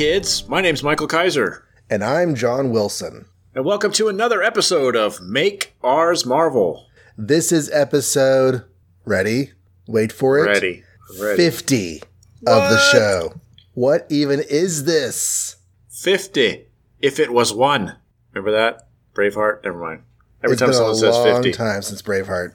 Kids, my name's Michael Kaiser, And I'm John Wilson. and welcome to another episode of Make Ours Marvel. This is episode, ready? Wait for it. Ready. Ready. 50 of the show. What even is this? 50. If it was one. Remember that? Braveheart? Never mind. Every it's time been someone a says long 50. time since Braveheart.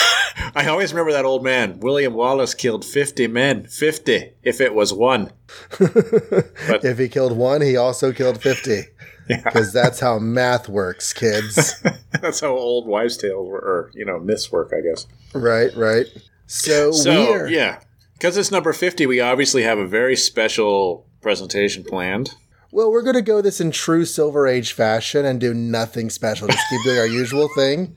I always remember that old man. William Wallace killed 50 men. 50. If it was one. If he killed one, he also killed 50. Yeah. Because that's how math works, kids. That's how old wives' tales were, or, you know, myths work, I guess. right, right. So, So, we're. yeah. Because it's number 50, we obviously have a very special presentation planned. Well, we're going to go this in true Silver Age fashion and do nothing special. Just keep doing our usual thing.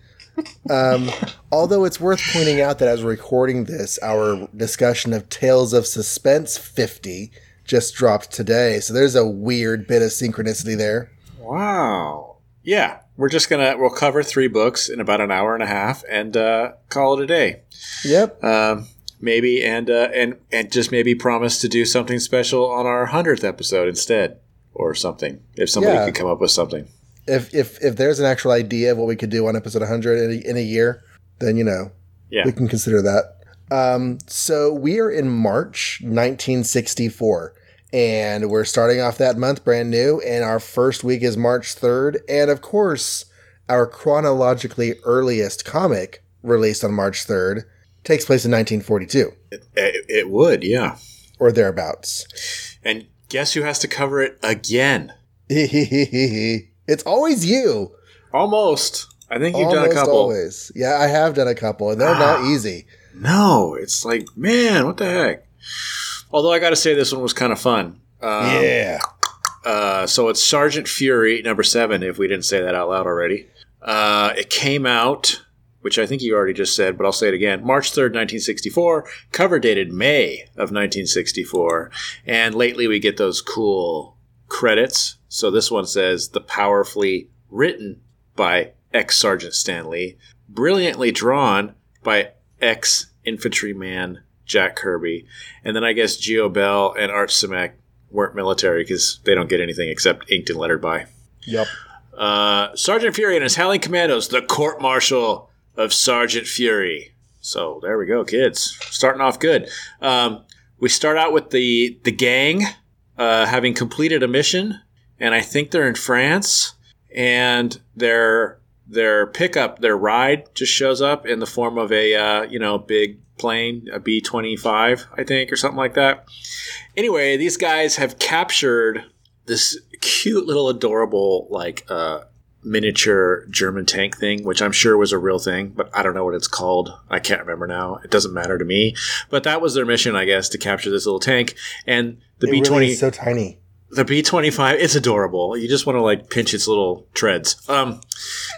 Um, although it's worth pointing out that as we're recording this, our discussion of Tales of Suspense 50 just dropped today. So there's a weird bit of synchronicity there. Wow. Yeah, we're just gonna we'll cover three books in about an hour and a half and uh, call it a day. Yep. Um, maybe and uh, and and just maybe promise to do something special on our hundredth episode instead, or something. If somebody Yeah. could come up with something. If, if, if there's an actual idea of what we could do on episode 100 in a, in a year, then, you know, Yeah. we can consider that. Um, so we are in March 1964, and we're starting off that month brand new, and our first week is March 3rd, and of course, our chronologically earliest comic released on March 3rd takes place in 1942 It, it would, yeah. or thereabouts. And guess who has to cover it again? it's always you. Almost. I think you've Almost done a couple. always. Yeah, I have done a couple, and they're not Ah. easy. No, it's like man, what the heck? Although I got to say, this one was kind of fun. Um, yeah. Uh, so it's Sergeant Fury number seven. If we didn't say that out loud already, uh, it came out, which I think you already just said, but I'll say it again. March third, nineteen sixty-four. Cover dated May of nineteen sixty-four. And lately we get those cool credits. So this one says the powerfully written by ex Sergeant Stan Lee, brilliantly drawn by ex infantryman Jack Kirby, and then I guess Geo Bell and Art Simek weren't military because they don't get anything except inked and lettered by. Yep. Uh, Sergeant Fury and his Howling Commandos, the court martial of Sergeant Fury. So there we go, kids. Starting off good. Um, we start out with the the gang uh, having completed a mission, and I think they're in France, and their their pickup, their ride, just shows up in the form of a uh, you know big plane, a B twenty five, I think, or something like that. Anyway, these guys have captured this cute little adorable like uh miniature German tank thing, which I'm sure was a real thing, but I don't know what it's called. I can't remember now. It doesn't matter to me. But that was their mission, I guess, to capture this little tank. And the B really twenty is so tiny. the B twenty five, it's adorable. You just want to like pinch its little treads. Um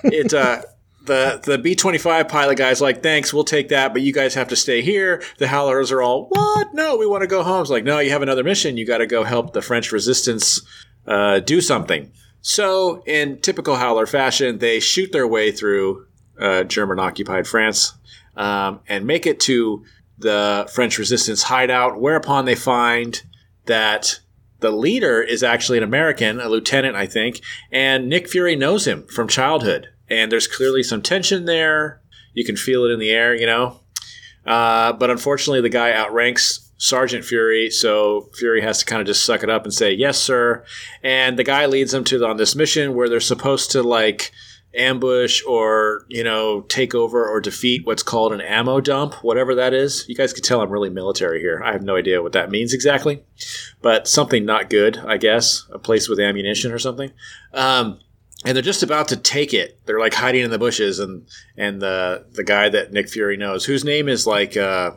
it uh the the B twenty five pilot guy's like, thanks, we'll take that, but you guys have to stay here. The Howlers are all, what? No, we want to go home. It's like, no, you have another mission. You got to go help the French resistance uh, do something. So, in typical Howler fashion, they shoot their way through uh, German occupied France um, and make it to the French resistance hideout, whereupon they find that the leader is actually an American, a lieutenant, I think, and Nick Fury knows him from childhood. And there's clearly some tension there. You can feel it in the air, you know. Uh, but unfortunately, the guy outranks Sergeant Fury, so Fury has to kind of just suck it up and say, "Yes, sir." And the guy leads them to on this mission where they're supposed to like ambush or you know take over or defeat what's called an ammo dump, whatever that is. You guys can tell I'm really military here. I have no idea what that means exactly, but something not good, I guess. A place with ammunition or something. Um, and they're just about to take it. They're like hiding in the bushes, and and the the guy that Nick Fury knows, whose name is like uh,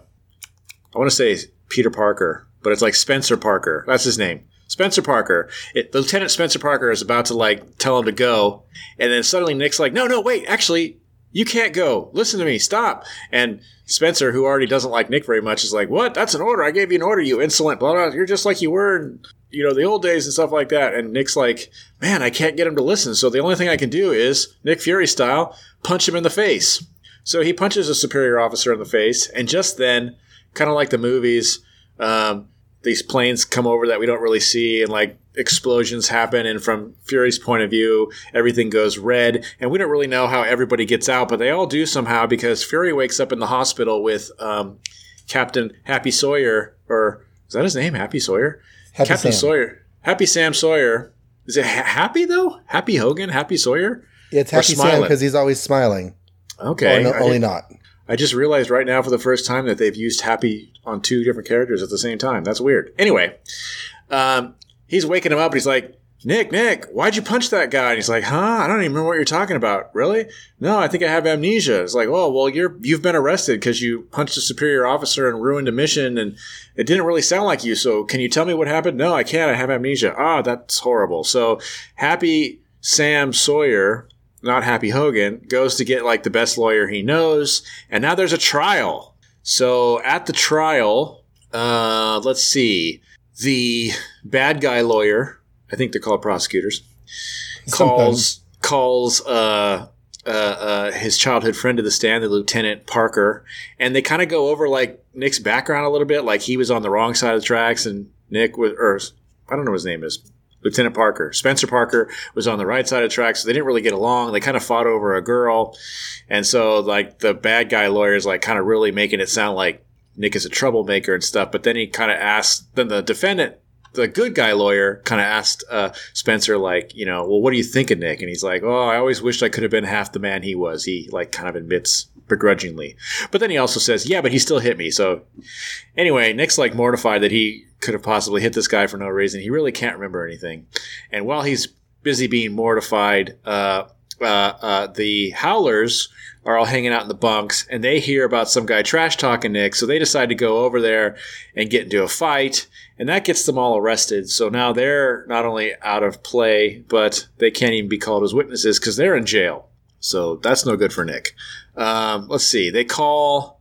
I want to say Peter Parker, but it's like Spencer Parker. That's his name. Spencer Parker. It, Lieutenant Spencer Parker is about to like tell him to go, and then suddenly Nick's like, "No, no, wait, actually, you can't go. Listen to me. Stop." And Spencer, who already doesn't like Nick very much, is like, "What? That's an order. I gave you an order. You insolent blah blah. You're just like you were in you know the old days and stuff like that." And Nick's like, "Man, I can't get him to listen. So the only thing I can do is Nick Fury style, punch him in the face." So he punches a superior officer in the face, and just then, kind of like the movies, um, these planes come over that we don't really see, and like explosions happen. And from Fury's point of view, everything goes red, and we don't really know how everybody gets out, but they all do somehow because Fury wakes up in the hospital with um, Captain Happy Sawyer, or is that his name? Happy Sawyer. Happy Captain Sam. Sawyer. Happy Sam Sawyer. Is it ha- Happy though? Happy Hogan? Happy Sawyer? Yeah, it's Happy Sam because he's always smiling. Okay. Or no, only not. I just realized right now for the first time that they've used happy on two different characters at the same time. That's weird. Anyway, um, he's waking him up and he's like, Nick, Nick, why'd you punch that guy? And he's like, huh? I don't even remember what you're talking about. Really? No, I think I have amnesia. It's like, oh, well, you're, you've been arrested because you punched a superior officer and ruined a mission and it didn't really sound like you. So can you tell me what happened? No, I can't. I have amnesia. Ah, that's horrible. So happy Sam Sawyer not Happy Hogan, goes to get like the best lawyer he knows, and now there's a trial. So at the trial, uh, let's see, the bad guy lawyer, I think they're called prosecutors, calls calls uh, uh, uh, his childhood friend to the stand, the Lieutenant Parker, and they kind of go over like Nick's background a little bit, like he was on the wrong side of the tracks, and Nick was, or I don't know what his name is, Lieutenant Parker. Spencer Parker was on the right side of the tracks. So they didn't really get along. They kind of fought over a girl. And so, like, the bad guy lawyer is, like, kind of really making it sound like Nick is a troublemaker and stuff. But then he kind of asked, then the defendant, the good guy lawyer, kind of asked uh, Spencer, like, you know, well, what do you think of Nick? And he's like, oh, I always wished I could have been half the man he was. He, like, kind of admits begrudgingly. But then he also says, yeah, but he still hit me. So, anyway, Nick's, like, mortified that he could have possibly hit this guy for no reason. He really can't remember anything. And while he's busy being mortified, uh, uh, uh, the Howlers are all hanging out in the bunks, and they hear about some guy trash talking Nick, so they decide to go over there and get into a fight, and that gets them all arrested. So now they're not only out of play, but they can't even be called as witnesses because they're in jail. So that's no good for Nick. Um, let's see. They call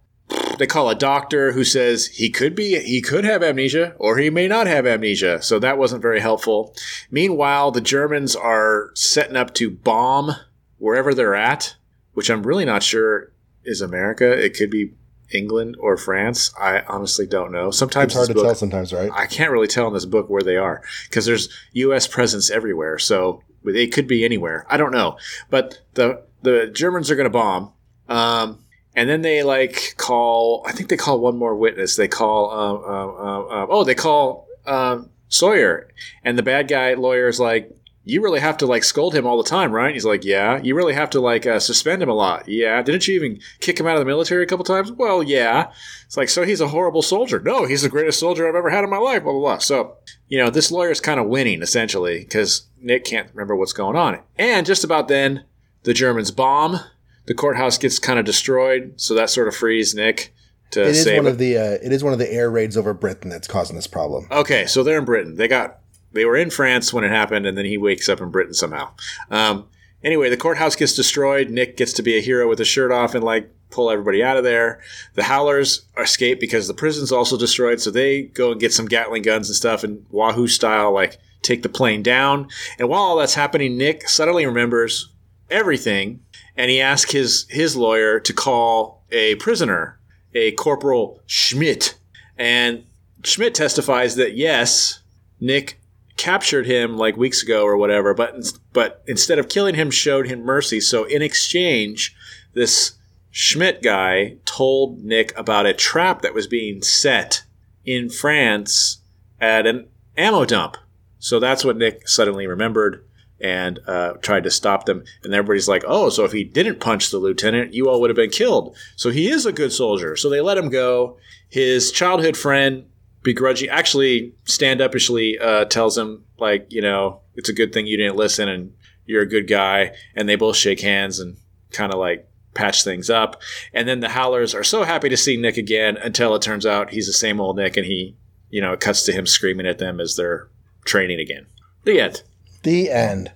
they call a doctor who says he could be he could have amnesia or he may not have amnesia so that wasn't very helpful meanwhile the germans are setting up to bomb wherever they're at which i'm really not sure is america it could be england or france i honestly don't know sometimes It's hard to book- tell sometimes, right? I can't really tell in this book where they are because there's U.S. presence everywhere, so it could be anywhere. I don't know, but the the Germans are going to bomb, um, and then they like call. I think they call one more witness. They call. Um, um, um, um, oh, they call um, Sawyer, and the bad guy lawyer is like. You really have to like scold him all the time, right? He's like, yeah. You really have to like uh, suspend him a lot, yeah. Didn't you even kick him out of the military a couple times? Well, yeah. It's like, so he's a horrible soldier. No, he's the greatest soldier I've ever had in my life, blah, blah, blah. So, you know, this lawyer's kind of winning, essentially, because Nick can't remember what's going on. And just about then, the Germans bomb. The courthouse gets kind of destroyed, so that sort of frees Nick to It is one it. of the uh, it is one of the air raids over Britain that's causing this problem. Okay, so they're in Britain. They got they were in France when it happened, and then he wakes up in Britain somehow. Um, anyway, the courthouse gets destroyed. Nick gets to be a hero with his shirt off and like pull everybody out of there. The Howlers escape because the prison's also destroyed, so they go and get some Gatling guns and stuff and Wahoo style, like take the plane down. And while all that's happening, Nick suddenly remembers everything, and he asks his his lawyer to call a prisoner, a Corporal Schmidt, and Schmidt testifies that yes, Nick captured him like weeks ago or whatever, but but instead of killing him, showed him mercy. So in exchange, this Schmidt guy told Nick about a trap that was being set in France at an ammo dump. So that's what Nick suddenly remembered and uh, tried to stop them. And everybody's like, "Oh, so if he didn't punch the lieutenant, you all would have been killed. So he is a good soldier." So they let him go. His childhood friend begrudging actually stand upishly uh, tells him like you know it's a good thing you didn't listen and you're a good guy and they both shake hands and kind of like patch things up and then the howlers are so happy to see nick again until it turns out he's the same old nick and he you know it cuts to him screaming at them as they're training again the end The end.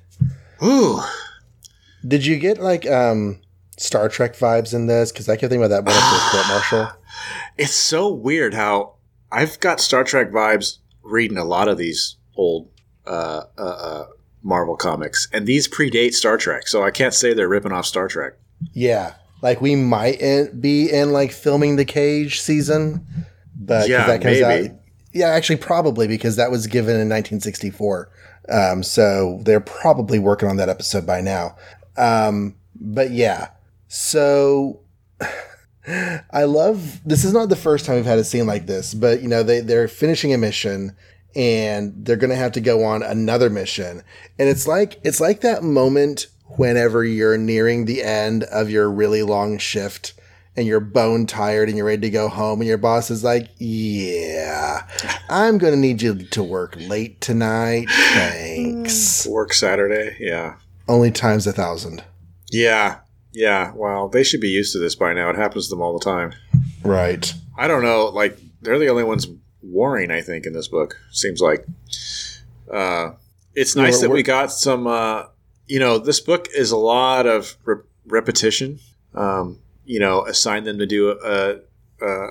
Ooh. Did you get like um Star Trek vibes in this? Because I kept thinking about that one at the court martial. it's so weird how i've got star trek vibes reading a lot of these old uh, uh, uh, marvel comics and these predate star trek so i can't say they're ripping off star trek Yeah, like we might in, be in like filming the Cage season, but Yeah, that comes maybe. out. yeah, actually, probably because that was given in 1964. Um, so they're probably working on that episode by now. Um, but yeah, so I love this is not the first time we've had a scene like this, but you know, they, they're finishing a mission and they're gonna have to go on another mission. And it's like it's like that moment whenever you're nearing the end of your really long shift and you're bone tired and you're ready to go home and your boss is like, "Yeah, I'm going to need you to work late tonight. Thanks." Work Saturday, yeah. Only times a thousand. Yeah, yeah. Well, they should be used to this by now. It happens to them all the time. Right. I don't know. Like they're the only ones warring. I think in this book seems like. Uh, it's nice we're- that we we're- got some. Uh, you know, this book is a lot of re- repetition. Um, you know, assign them to do a, a,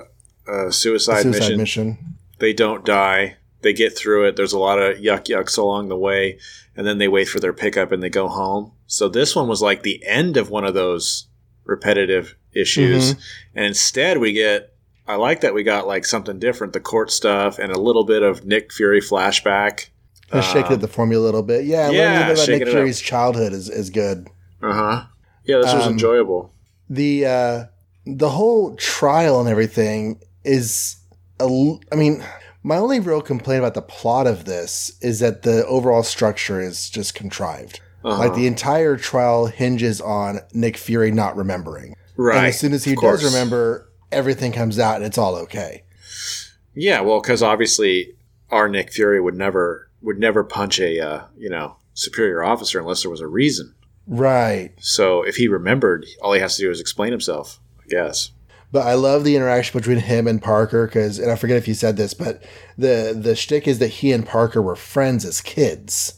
a suicide, Suicide mission. mission. They don't die. They get through it. There's a lot of yuck yucks along the way, and then they wait for their pickup and they go home. So this one was like the end of one of those repetitive issues, and instead we get. I like that we got like something different, the court stuff, and a little bit of Nick Fury flashback. Of shaking up the formula a little bit. Yeah, a yeah, little bit about Nick. Fury's childhood is, is good. Uh huh. Yeah, this was Um, enjoyable. the uh the whole trial and everything is a I mean my only real complaint about the plot of this is that the overall structure is just contrived Uh-huh. like the entire trial hinges on Nick Fury not remembering right. and as soon as he does remember everything comes out and it's all okay Yeah, well, because obviously our Nick Fury would never would never punch a uh, you know superior officer unless there was a reason. right So if he remembered, all he has to do is explain himself. I guess. But I love the interaction between him and Parker because, and I forget if you said this, but the the shtick is that he and Parker were friends as kids,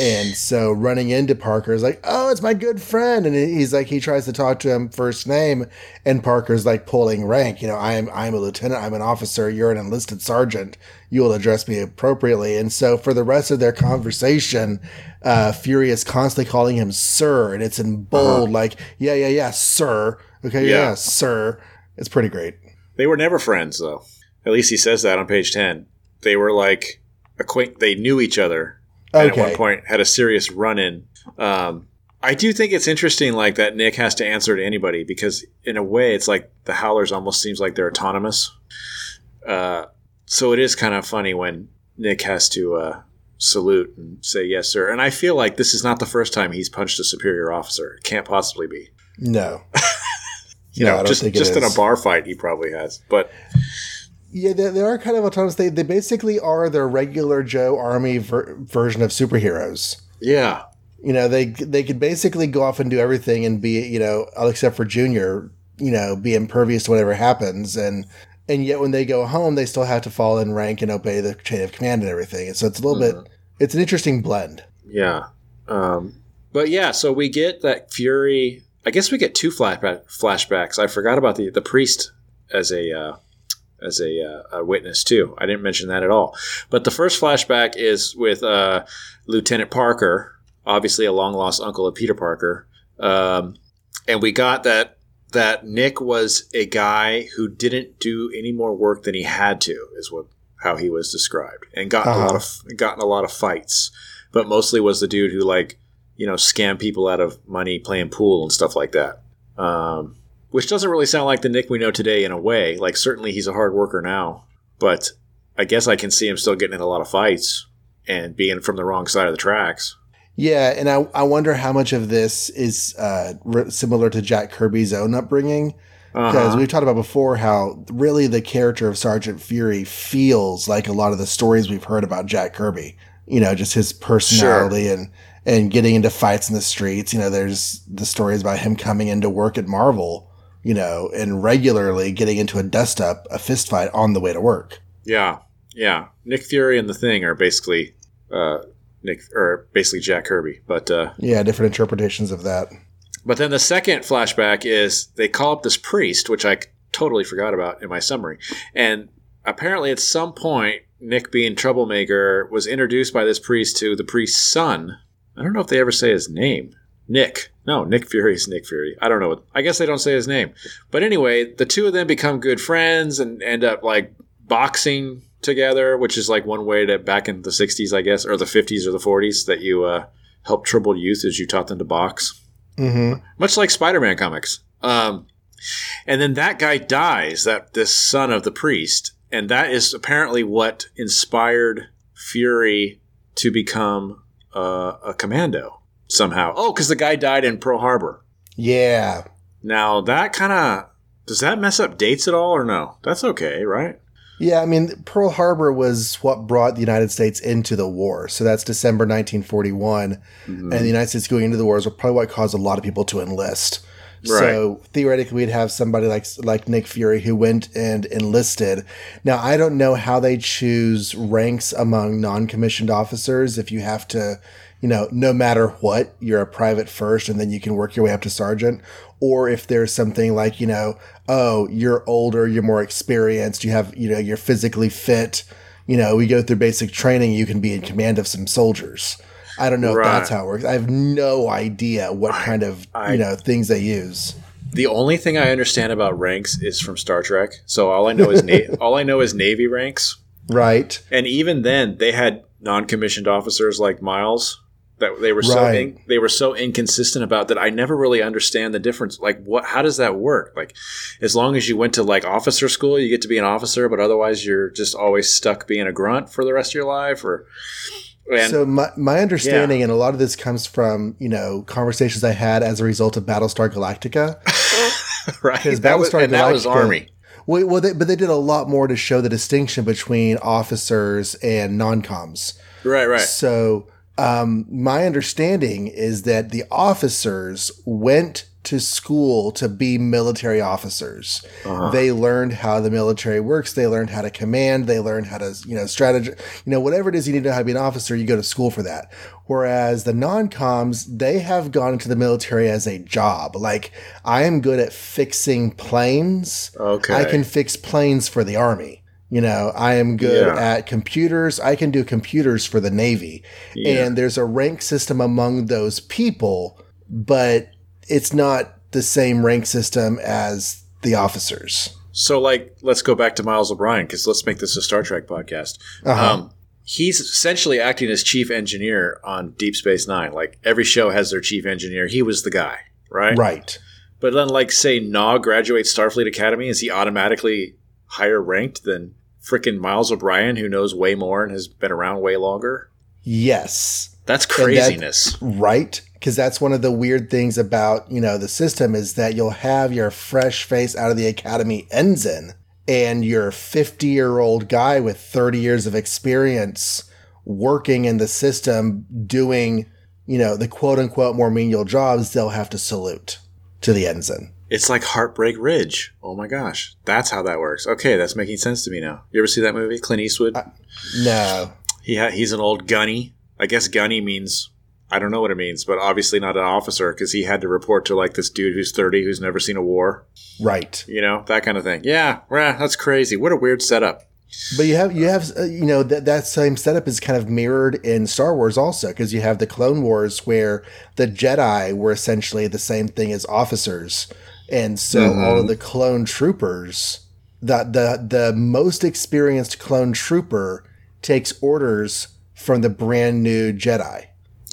and so running into Parker is like, "Oh, it's my good friend," and he's like, he tries to talk to him first name, and Parker's like pulling rank. You know, I'm I'm a lieutenant, I'm an officer, you're an enlisted sergeant. You will address me appropriately. And so for the rest of their conversation, uh, Fury is constantly calling him sir, and it's in bold, like, yeah, yeah, yeah, sir. Okay, Yeah. yeah sir. It's pretty great. They were never friends, though. At least he says that on page ten. They were like acquaint. They knew each other, and at one point had a serious run-in. Um, I do think it's interesting, like that Nick has to answer to anybody because, in a way, it's like the Howlers almost seems like they're autonomous. Uh, so it is kind of funny when Nick has to uh, salute and say yes, sir. And I feel like this is not the first time he's punched a superior officer. It can't possibly be. No. You No, know, don't just just in a bar fight, he probably has. But Yeah, they, they are kind of autonomous. They, they basically are their regular Joe Army ver- version of superheroes. yeah, You know, they they could basically go off and do everything and be, you know, except for Junior, you know, be impervious to whatever happens. And and yet when they go home, they still have to fall in rank and obey the chain of command and everything. And so it's a little bit, it's an interesting blend. Yeah. Um, but yeah, so we get that Fury. I guess we get two flashback, flashbacks. I forgot about the the priest as a uh, as a, uh, a witness too. I didn't mention that at all. But the first flashback is with uh, Lieutenant Parker, obviously a long lost uncle of Peter Parker, um, and we got that that Nick was a guy who didn't do any more work than he had to, is what how he was described, and got a Uh-huh. lot of got in a lot of fights but mostly was the dude who like you know scam people out of money playing pool and stuff like that um, which doesn't really sound like the nick we know today in a way like certainly he's a hard worker now but i guess i can see him still getting in a lot of fights and being from the wrong side of the tracks Yeah, and I, I wonder how much of this is uh, re- similar to Jack Kirby's own upbringing. because Uh-huh. we've talked about before how really the character of Sergeant Fury feels like a lot of the stories we've heard about Jack Kirby. You know, just his personality and and getting into fights in the streets. You know, there's the stories about him coming into work at Marvel. You know, and regularly getting into a dust up, a fist fight on the way to work. yeah yeah nick fury and the thing are basically uh, nick or basically jack kirby but uh, Yeah, different interpretations of that. But then the second flashback is they call up this priest, which I totally forgot about in my summary. And apparently, at some point, Nick, being troublemaker, was introduced by this priest to the priest's son. I don't know if they ever say his name. Nick. No, Nick Fury is Nick Fury. I don't know. I guess they don't say his name. But anyway, the two of them become good friends and end up like boxing together, which is like one way to back in the '60s, I guess, or the '50s or the '40s, that you uh, help troubled youth as you taught them to box, Mm-hmm. much like Spider-Man comics. Um, and then that guy dies, that this son of the priest, and that is apparently what inspired Fury to become uh, a commando somehow. Oh, because the guy died in Pearl Harbor. Yeah. Now that kind of does that mess up dates at all or no? That's okay, right? Yeah, I mean, Pearl Harbor was what brought the United States into the war. So that's December 1941. And the United States going into the war is probably what caused a lot of people to enlist. So theoretically, we'd have somebody like like Nick Fury who went and enlisted. Now, I don't know how they choose ranks among non-commissioned officers. If you have to, you know, no matter what, you're a private first, and then you can work your way up to sergeant, or if there's something like, you know, oh, you're older, you're more experienced, you have, you know, you're physically fit. You know, we go through basic training, you can be in command of some soldiers. I don't know Right. if that's how it works. I have no idea what kind of I- you know things they use. The only thing I understand about ranks is from Star Trek. So all I know is na- all I know is Navy ranks, Right. and even then they had non-commissioned officers like Miles that they were so Right. in, they were so inconsistent about that I never really understand the difference. Like what how does that work? Like as long as you went to like officer school, you get to be an officer, but otherwise you're just always stuck being a grunt for the rest of your life or and so my my understanding, and a lot of this comes from you know conversations I had as a result of Battlestar Galactica. right Because that was, Battlestar and that was army. Well, well they, but they did a lot more to show the distinction between officers and non-coms. Right, right. So, um, my understanding is that the officers went to school to be military officers. Uh-huh. They learned how the military works. They learned how to command. They learned how to, you know, strategy. You know, whatever it is you need to know how to be an officer, you go to school for that. Whereas the non-coms, they have gone into the military as a job. Like, I am good at fixing planes. Okay. I can fix planes for the army. You know, I am good Yeah. at computers. I can do computers for the Navy. Yeah. And there's a rank system among those people, but it's not the same rank system as the officers. So, like, let's go back to Miles O'Brien because let's make this a Star Trek podcast. Uh-huh. Um, he's essentially acting as chief engineer on Deep Space Nine. Like every show has their chief engineer. He was the guy, right? Right. But then, like, say Nog graduates Starfleet Academy, is he automatically higher ranked than frickin' Miles O'Brien, who knows way more and has been around way longer? Yes. That's that- craziness. Right. Because that's one of the weird things about, you know, the system is that you'll have your fresh face out of the academy ensign and your 50 year old guy with 30 years of experience working in the system doing, you know, the quote unquote more menial jobs, they'll have to salute to the ensign. It's like Heartbreak Ridge. Oh my gosh, that's how that works. Okay, that's making sense to me now. You ever see that movie, Clint Eastwood? Uh, no. He ha- he's an old gunny. I guess gunny means I don't know what it means, but obviously not an officer because he had to report to like this dude who's thirty who's never seen a war. Right. You know that kind of thing. Yeah, rah, that's crazy. What a weird setup. But you have you have uh, you know that that same setup is kind of mirrored in Star Wars also because you have the Clone Wars where the Jedi were essentially the same thing as officers, and so all of the clone troopers, the the the most experienced clone trooper takes orders from the brand new Jedi.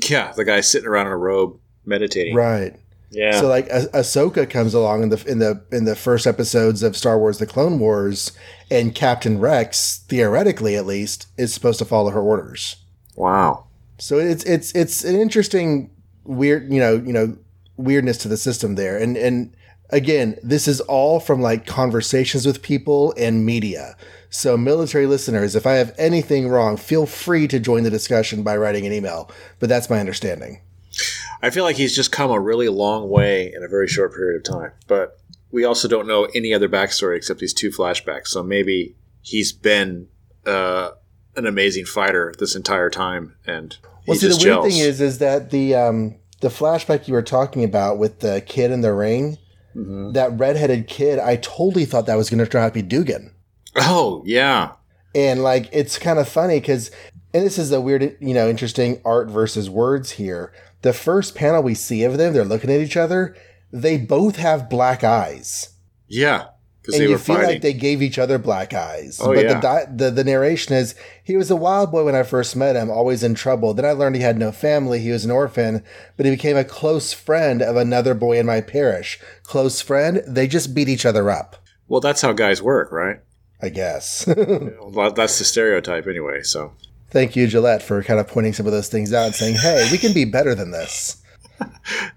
Yeah, the guy sitting around in a robe meditating. Right. Yeah. So like ah- Ahsoka comes along in the in the in the first episodes of Star Wars: The Clone Wars, and Captain Rex, theoretically at least, is supposed to follow her orders. wow. So it's it's it's an interesting weird you know you know weirdness to the system there, and and again this is all from like conversations with people and media. So military listeners, if I have anything wrong, feel free to join the discussion by writing an email. But that's my understanding. I feel like he's just come a really long way in a very short period of time. But we also don't know any other backstory except these two flashbacks. So maybe he's been uh, an amazing fighter this entire time, and Well, see, the weird thing is, is that the um, the flashback you were talking about with the kid in the ring, Mm-hmm. that redheaded kid, I totally thought that was going to turn out to be Dugan, oh yeah, and like it's kind of funny because, and this is a weird, you know, interesting art versus words here. The first panel we see of them, they're looking at each other. They both have black eyes. yeah. Because they you were feel fighting. like they gave each other black eyes. Oh, but yeah. the, di- the the narration is he was a wild boy when I first met him, always in trouble. Then I learned he had no family. He was an orphan, but he became a close friend of another boy in my parish. Close friend. They just beat each other up. well, that's how guys work, right? I guess. Well, that's the stereotype anyway. So Thank you, Gillette, for kind of pointing some of those things out and saying, "Hey, we can be better than this."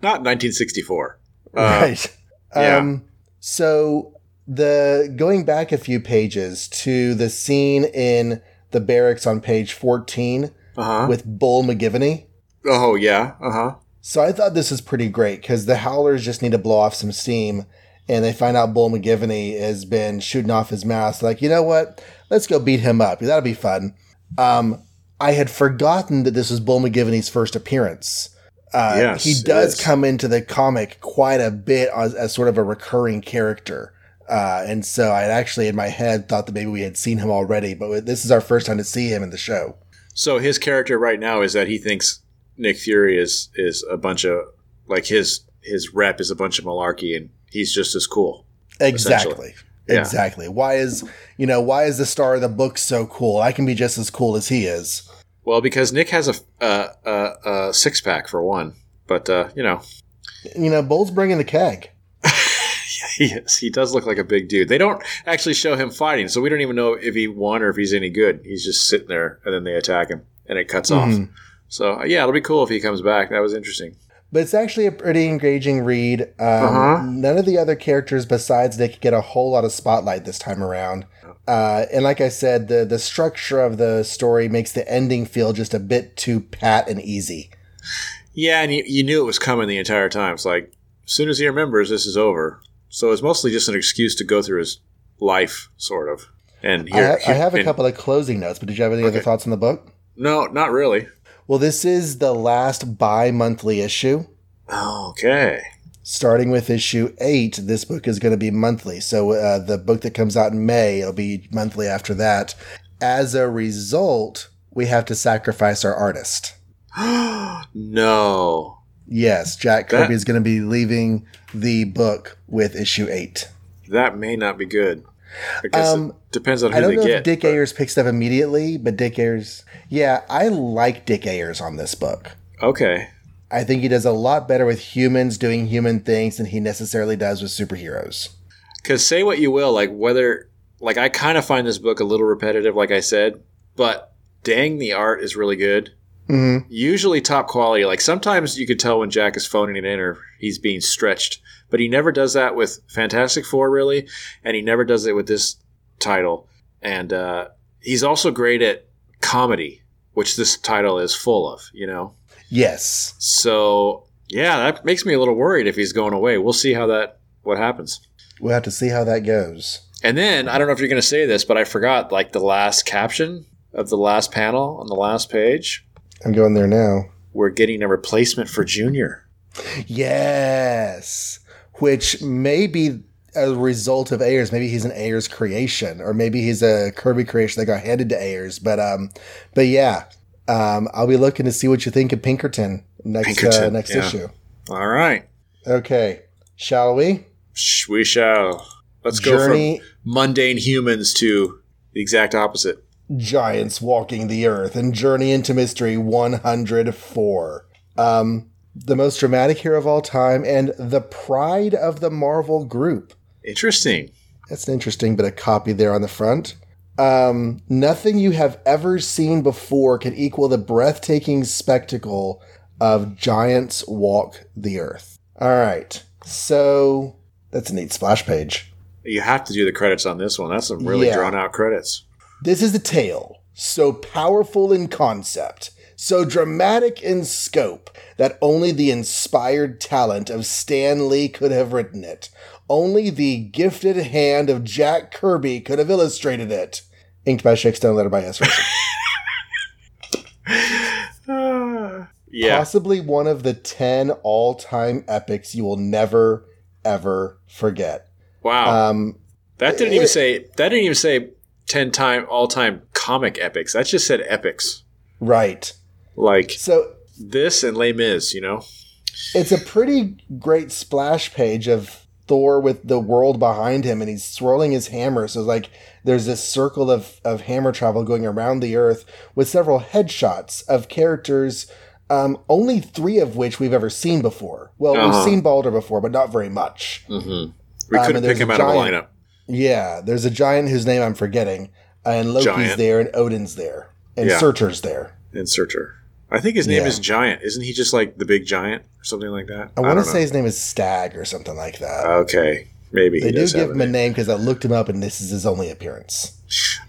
not 1964. Uh, right. yeah. Um, so the going back a few pages to the scene in the barracks on page 14 Uh huh. with Bull McGivney. Oh yeah. Uh huh. So I thought this was pretty great because the Howlers just need to blow off some steam, and they find out Bull McGivney has been shooting off his mouth. Like, you know what? Let's go beat him up. That'll be fun. Um, I had forgotten that this was Bull McGivney's first appearance. Uh, Yes, he does come into the comic quite a bit as, as sort of a recurring character. Uh, and so I actually in my head thought that maybe we had seen him already, but this is our first time to see him in the show. So his character right now is that he thinks Nick Fury is is a bunch of like his his rep is a bunch of malarkey, and he's just as cool. Exactly. Yeah. Exactly. Why is you know why is the star of the book so cool? I can be just as cool as he is. Well, because Nick has a a, a, a six pack for one, but uh, you know You know, Bull's bringing the keg. he is, he does look like a big dude. They don't actually show him fighting, so we don't even know if he won or if he's any good. He's just sitting there, and then they attack him, and it cuts off. Mhm. So uh, yeah, it'll be cool if he comes back. That was interesting. But it's actually a pretty engaging read. Um, Uh-huh. None of the other characters besides Nick get a whole lot of spotlight this time around. Uh, and like I said, the the structure of the story makes the ending feel just a bit too pat and easy. Yeah, and you, you knew it was coming the entire time. It's like as soon as he remembers, this is over. So it's mostly just an excuse to go through his life, sort of. And I, here, I have a and- couple of closing notes, but did you have any other thoughts on the book? No, not really. Well, this is the last bi-monthly issue. Okay. starting with issue eight, this book is going to be monthly. So uh, the book that comes out in May, it'll be monthly after that. As a result, we have to sacrifice our artist. no. Yes, Jack That- Kirby is going to be leaving the book with issue eight. That may not be good. I guess Um, it depends on I who don't they know get. if Dick but- Ayers picks it up immediately, but Dick Ayers, yeah, I like Dick Ayers on this book. Okay. I think he does a lot better with humans doing human things than he necessarily does with superheroes. Because say what you will, like whether, like I kind of find this book a little repetitive, like I said, but dang, the art is really good. Hmm Usually top quality. Like sometimes you could tell when Jack is phoning it in or he's being stretched, but he never does that with Fantastic Four, really, and he never does it with this title. And uh, he's also great at comedy, which this title is full of. You know. Yes. So yeah, that makes me a little worried if he's going away. We'll see how that what happens. We'll have to see how that goes. And then I don't know if you're going to say this, but I forgot like the last caption of the last panel on the last page. I'm going there now. We're getting a replacement for Junior. Yes. Which may be a result of Ayers. Maybe he's an Ayers creation, or maybe he's a Kirby creation that got handed to Ayers. But um, but yeah, um, I'll be looking to see what you think of Pinkerton next uh, next yeah. issue. All right, Okay, shall we? We shall. Let's Journey go from mundane humans to the exact opposite. Giants walking the earth and journey into mystery 104. Um, the most dramatic hero of all time and the pride of the Marvel group. Interesting. That's an interesting bit of copy there on the front. Um, nothing you have ever seen before can equal the breathtaking spectacle of giants walk the earth. All right. So that's a neat splash page. You have to do the credits on this one. That's some really Yeah. drawn out credits. This is a tale so powerful in concept, so dramatic in scope, that only the inspired talent of Stan Lee could have written it. Only the gifted hand of Jack Kirby could have illustrated it. Inked by Chic Stone, letter by S. Rosen. yeah. Possibly one of the 10 all time epics you will never, ever forget. Wow. Um, that didn't even say. That didn't even say ten time all time comic epics. That just said epics. right. Like So this and Les Mis. You know. it's a pretty great splash page of Thor with the world behind him and he's swirling his hammer. So it's like there's this circle of, of hammer travel going around the earth with several headshots of characters, um, only three of which we've ever seen before. Well, Uh-huh. we've seen Balder before, but not very much. Mm-hmm. We Um, couldn't pick him out of a lineup. Yeah, there's a giant whose name I'm forgetting, and Loki's Giant. there, and Odin's there, and Yeah. Surtur's there. And Searcher. I think his name Yeah. is Giant. Isn't he just like the big giant or something like that? I want to say his name is Stag or something like that. Okay. Maybe they he do give him a name. because I looked him up, and this is his only appearance.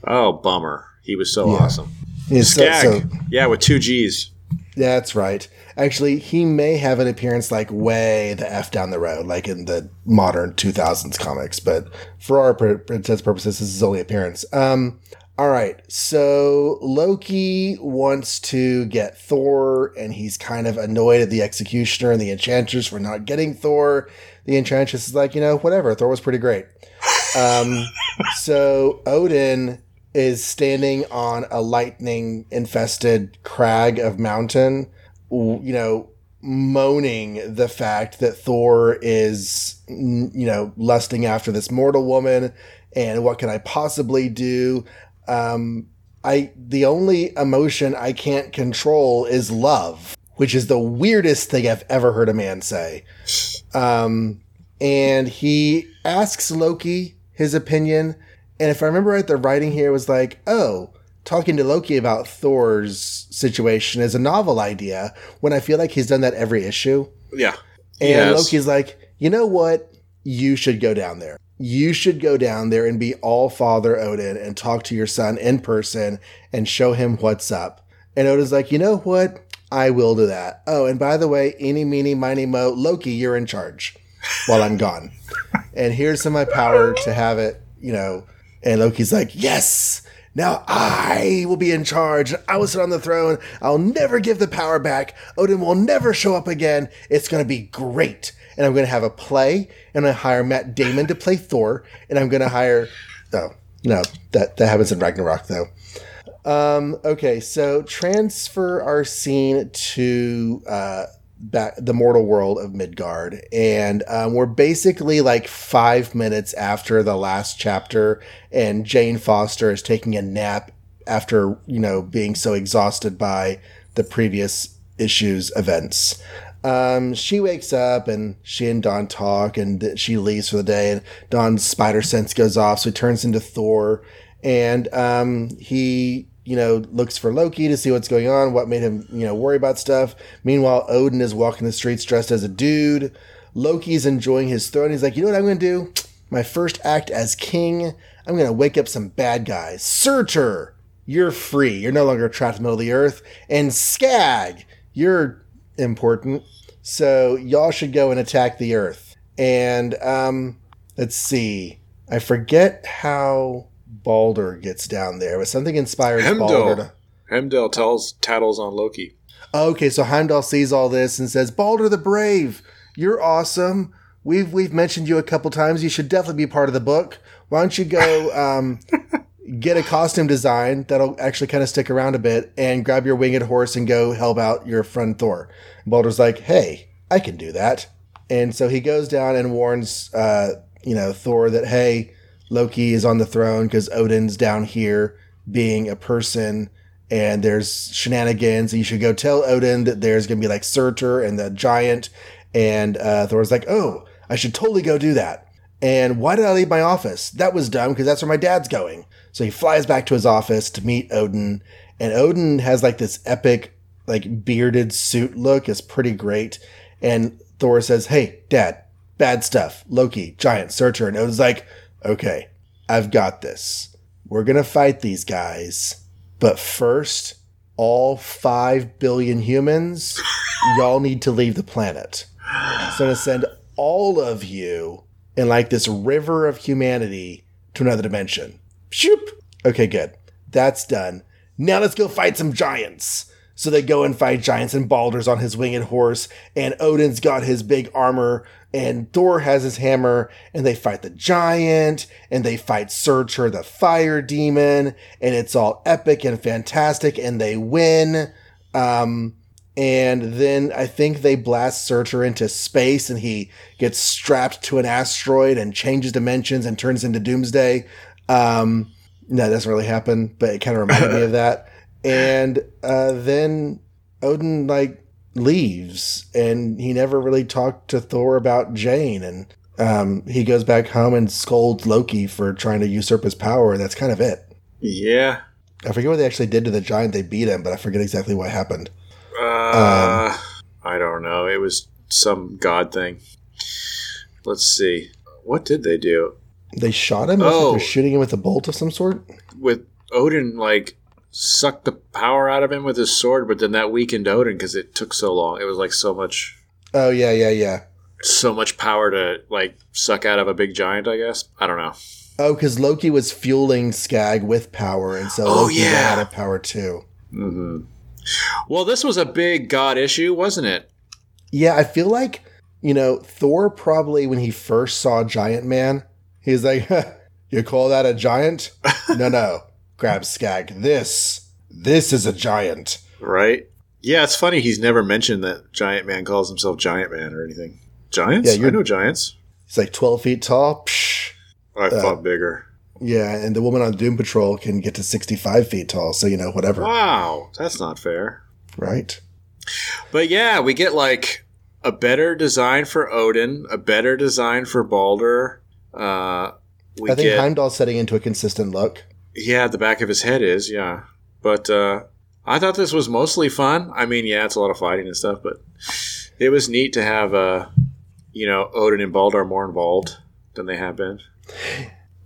Oh, bummer. He was so Yeah. awesome. He's so- so- yeah, with two G's. That's right. Actually, he may have an appearance like way the f down the road, like in the modern 2000s comics. But for our intents purposes, this is only appearance. Um, all right. So Loki wants to get Thor, and he's kind of annoyed at the Executioner and the Enchantress for not getting Thor. The Enchantress is like, you know, whatever. Thor was pretty great. Um, so Odin is standing on a lightning infested crag of mountain, you know, moaning the fact that Thor is, you know, lusting after this mortal woman and what can I possibly do? Um, I, the only emotion I can't control is love, which is the weirdest thing I've ever heard a man say. Um, and he asks Loki his opinion. And if I remember right, the writing here was like, oh, talking to Loki about Thor's situation is a novel idea when I feel like he's done that every issue. Yeah. And has. Loki's like, you know what? You should go down there. You should go down there and be all Father Odin and talk to your son in person and show him what's up. And Odin's like, you know what? I will do that. Oh, and by the way, eeny, meeny, miny, mo, Loki, you're in charge while I'm gone. and here's some of my power to have it, you know. And Loki's like, yes, now I will be in charge. I will sit on the throne. I'll never give the power back. Odin will never show up again. It's going to be great. And I'm going to have a play, and I hire Matt Damon to play Thor, and I'm going to hire. Oh no, that that happens in Ragnarok though. Um, okay, so transfer our scene to uh, back the mortal world of Midgard, and um, we're basically like five minutes after the last chapter, and Jane Foster is taking a nap after you know being so exhausted by the previous issues events. Um, she wakes up and she and Don talk, and th- she leaves for the day. And Don's spider sense goes off, so he turns into Thor, and um, he you know looks for Loki to see what's going on, what made him you know worry about stuff. Meanwhile, Odin is walking the streets dressed as a dude. Loki's enjoying his throne. He's like, you know what I'm going to do? My first act as king. I'm going to wake up some bad guys. Surtur, you're free. You're no longer trapped in the middle of the earth. And Skagg, you're important. So y'all should go and attack the earth. And um, let's see. I forget how Balder gets down there, but something inspires Balder to. Tells tattles on Loki. Okay, so Heimdall sees all this and says, "Balder the Brave, you're awesome. We've we've mentioned you a couple times. You should definitely be part of the book. Why don't you go um, get a costume design that'll actually kind of stick around a bit, and grab your winged horse and go help out your friend Thor." And Balder's like, "Hey, I can do that." And so he goes down and warns, uh, you know, Thor that hey, Loki is on the throne because Odin's down here being a person and there's shenanigans. You should go tell Odin that there's going to be like Surtur and the giant. And uh, Thor's like, oh, I should totally go do that. And why did I leave my office? That was dumb because that's where my dad's going. So he flies back to his office to meet Odin. And Odin has like this epic, like bearded suit look. It's pretty great. And Thor says, hey, dad, bad stuff. Loki, giant, Surtur. And Odin's like, okay, I've got this. We're going to fight these guys. But first, all 5 billion humans, y'all need to leave the planet. So I'm going to send all of you in like this river of humanity to another dimension. Shoop. Okay, good. That's done. Now let's go fight some giants. So they go and fight giants, and Balder's on his winged horse, and Odin's got his big armor, and Thor has his hammer, and they fight the giant, and they fight Surtur the fire demon, and it's all epic and fantastic, and they win. Um, and then I think they blast Surtur into space, and he gets strapped to an asteroid and changes dimensions and turns into Doomsday. Um, no, that doesn't really happen, but it kind of reminded me of that. And uh, then Odin like leaves, and he never really talked to Thor about Jane, and um, he goes back home and scolds Loki for trying to usurp his power. And that's kind of it. Yeah. I forget what they actually did to the giant. They beat him, but I forget exactly what happened. Uh, I don't know. It was some god thing. Let's see. What did they do? They shot him. Like Oh. they're shooting him with a bolt of some sort. With Odin, like, sucked the power out of him with his sword, but then that weakened Odin because it took so long. It was like so much, Oh yeah, yeah, yeah. so much power to, like, suck out of a big giant, I guess. I don't know. Oh, because Loki was fueling Skagg with power, and so Oh, Loki yeah. had a power too. hmm Well, this was a big god issue, wasn't it? Yeah, I feel like you know Thor probably when he first saw Giant Man, he's like, "You call that a giant? no, no." Grab Skagg. This, this is a giant. Right? Yeah, it's funny he's never mentioned that Giant Man calls himself Giant Man or anything. Giants? Yeah, you're- know giants. He's like twelve feet tall. Psh. I Uh, thought bigger. Yeah, and the woman on Doom Patrol can get to sixty-five feet tall. So you know, whatever, Wow, that's not fair. right? But yeah, we get like a better design for Odin, a better design for Balder. Uh, we I think get Heimdall's setting into a consistent look. Yeah, the back of his head is yeah. But uh, I thought this was mostly fun. I mean, yeah, it's a lot of fighting and stuff, but it was neat to have uh, you know Odin and Balder more involved than they have been.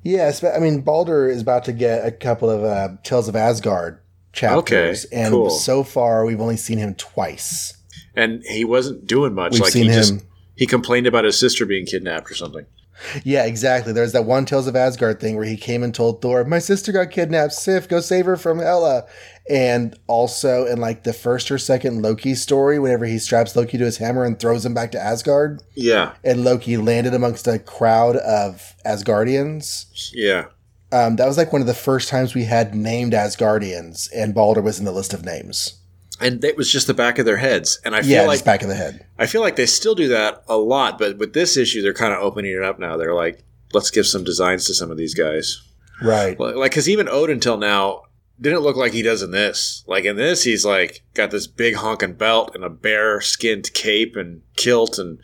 Yes, but I mean Balder is about to get a couple of uh, Tales of Asgard chapters, Okay, and cool. so far we've only seen him twice. And he wasn't doing much. We've like seen he him. just he complained about his sister being kidnapped or something. Yeah, exactly. There's that one Tales of Asgard thing where he came and told Thor, "My sister got kidnapped. Sif, go save her from Hela." And also in like the first or second Loki story, whenever he straps Loki to his hammer and throws him back to Asgard, Yeah, and Loki landed amongst a crowd of Asgardians. yeah. Um, that was like one of the first times we had named Asgardians, and Balder was in the list of names. And it was just the back of their heads. And I feel yeah, like just back of the head. I feel like they still do that a lot, but with this issue, they're kind of opening it up now. They're like, let's give some designs to some of these guys. Right. Like, because even Odin till now didn't look like he does in this. Like in this, he's like got this big honking belt and a bear skinned cape and kilt and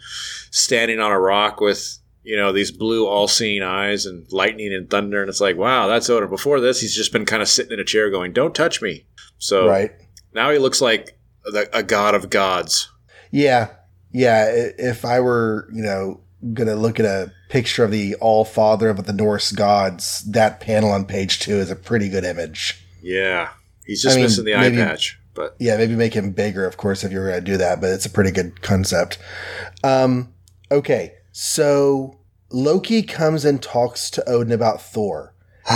standing on a rock with you know these blue all-seeing eyes and lightning and thunder. And it's like, wow, that's Odin. Before this, he's just been kind of sitting in a chair going, "Don't touch me." So Right. Now he looks like the, a god of gods. Yeah. Yeah. If I were, you know, going to look at a picture of the All Father of the Norse gods, that panel on page two is a pretty good image. Yeah, he's just I mean, missing the eye maybe- patch, but Yeah, maybe make him bigger, of course, if you were going to do that, but it's a pretty good concept. Um, okay. So Loki comes and talks to Odin about Thor.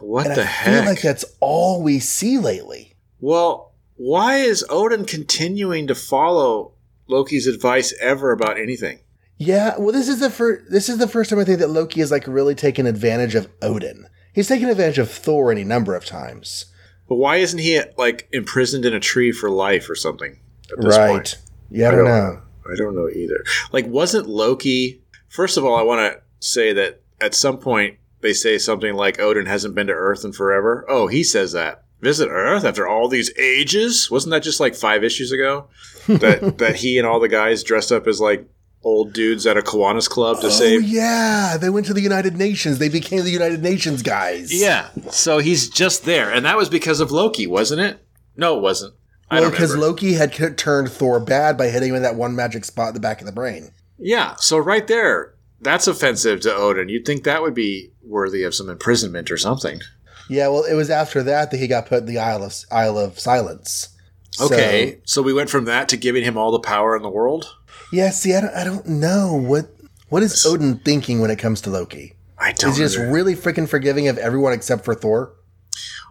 what And the I heck? feel like that's all we see lately. Well, why is Odin continuing to follow Loki's advice ever about anything? Yeah, well, this is the first. This is the first time I think that Loki is like really taken advantage of Odin. He's taken advantage of Thor any number of times. But why isn't he like imprisoned in a tree for life or something at this Right? point? Yeah, I I don't don't- know. I don't know either. Like, wasn't Loki? First of all, I want to say that at some point they say something like Odin hasn't been to Earth in forever. Oh, he says that. Visit Earth after all these ages? Wasn't that just like five issues ago? that that he and all the guys dressed up as like old dudes at a Kiwanis club to save. Oh save. yeah, they went to the United Nations. They became the United Nations guys. Yeah. So he's just there, and that was because of Loki, wasn't it? No, it wasn't. Well, because. Loki had turned Thor bad by hitting him in that one magic spot in the back of the brain. Yeah, so right there, that's offensive to Odin. You'd think that would be worthy of some imprisonment or something. Yeah, well, it was after that that he got put in the Isle of Isle of Silence. So- Okay, so, we went from that to giving him all the power in the world. yeah. See, I don't, I don't know what what is Odin thinking when it comes to Loki. I don't. Is he just either. really freaking forgiving of everyone except for Thor?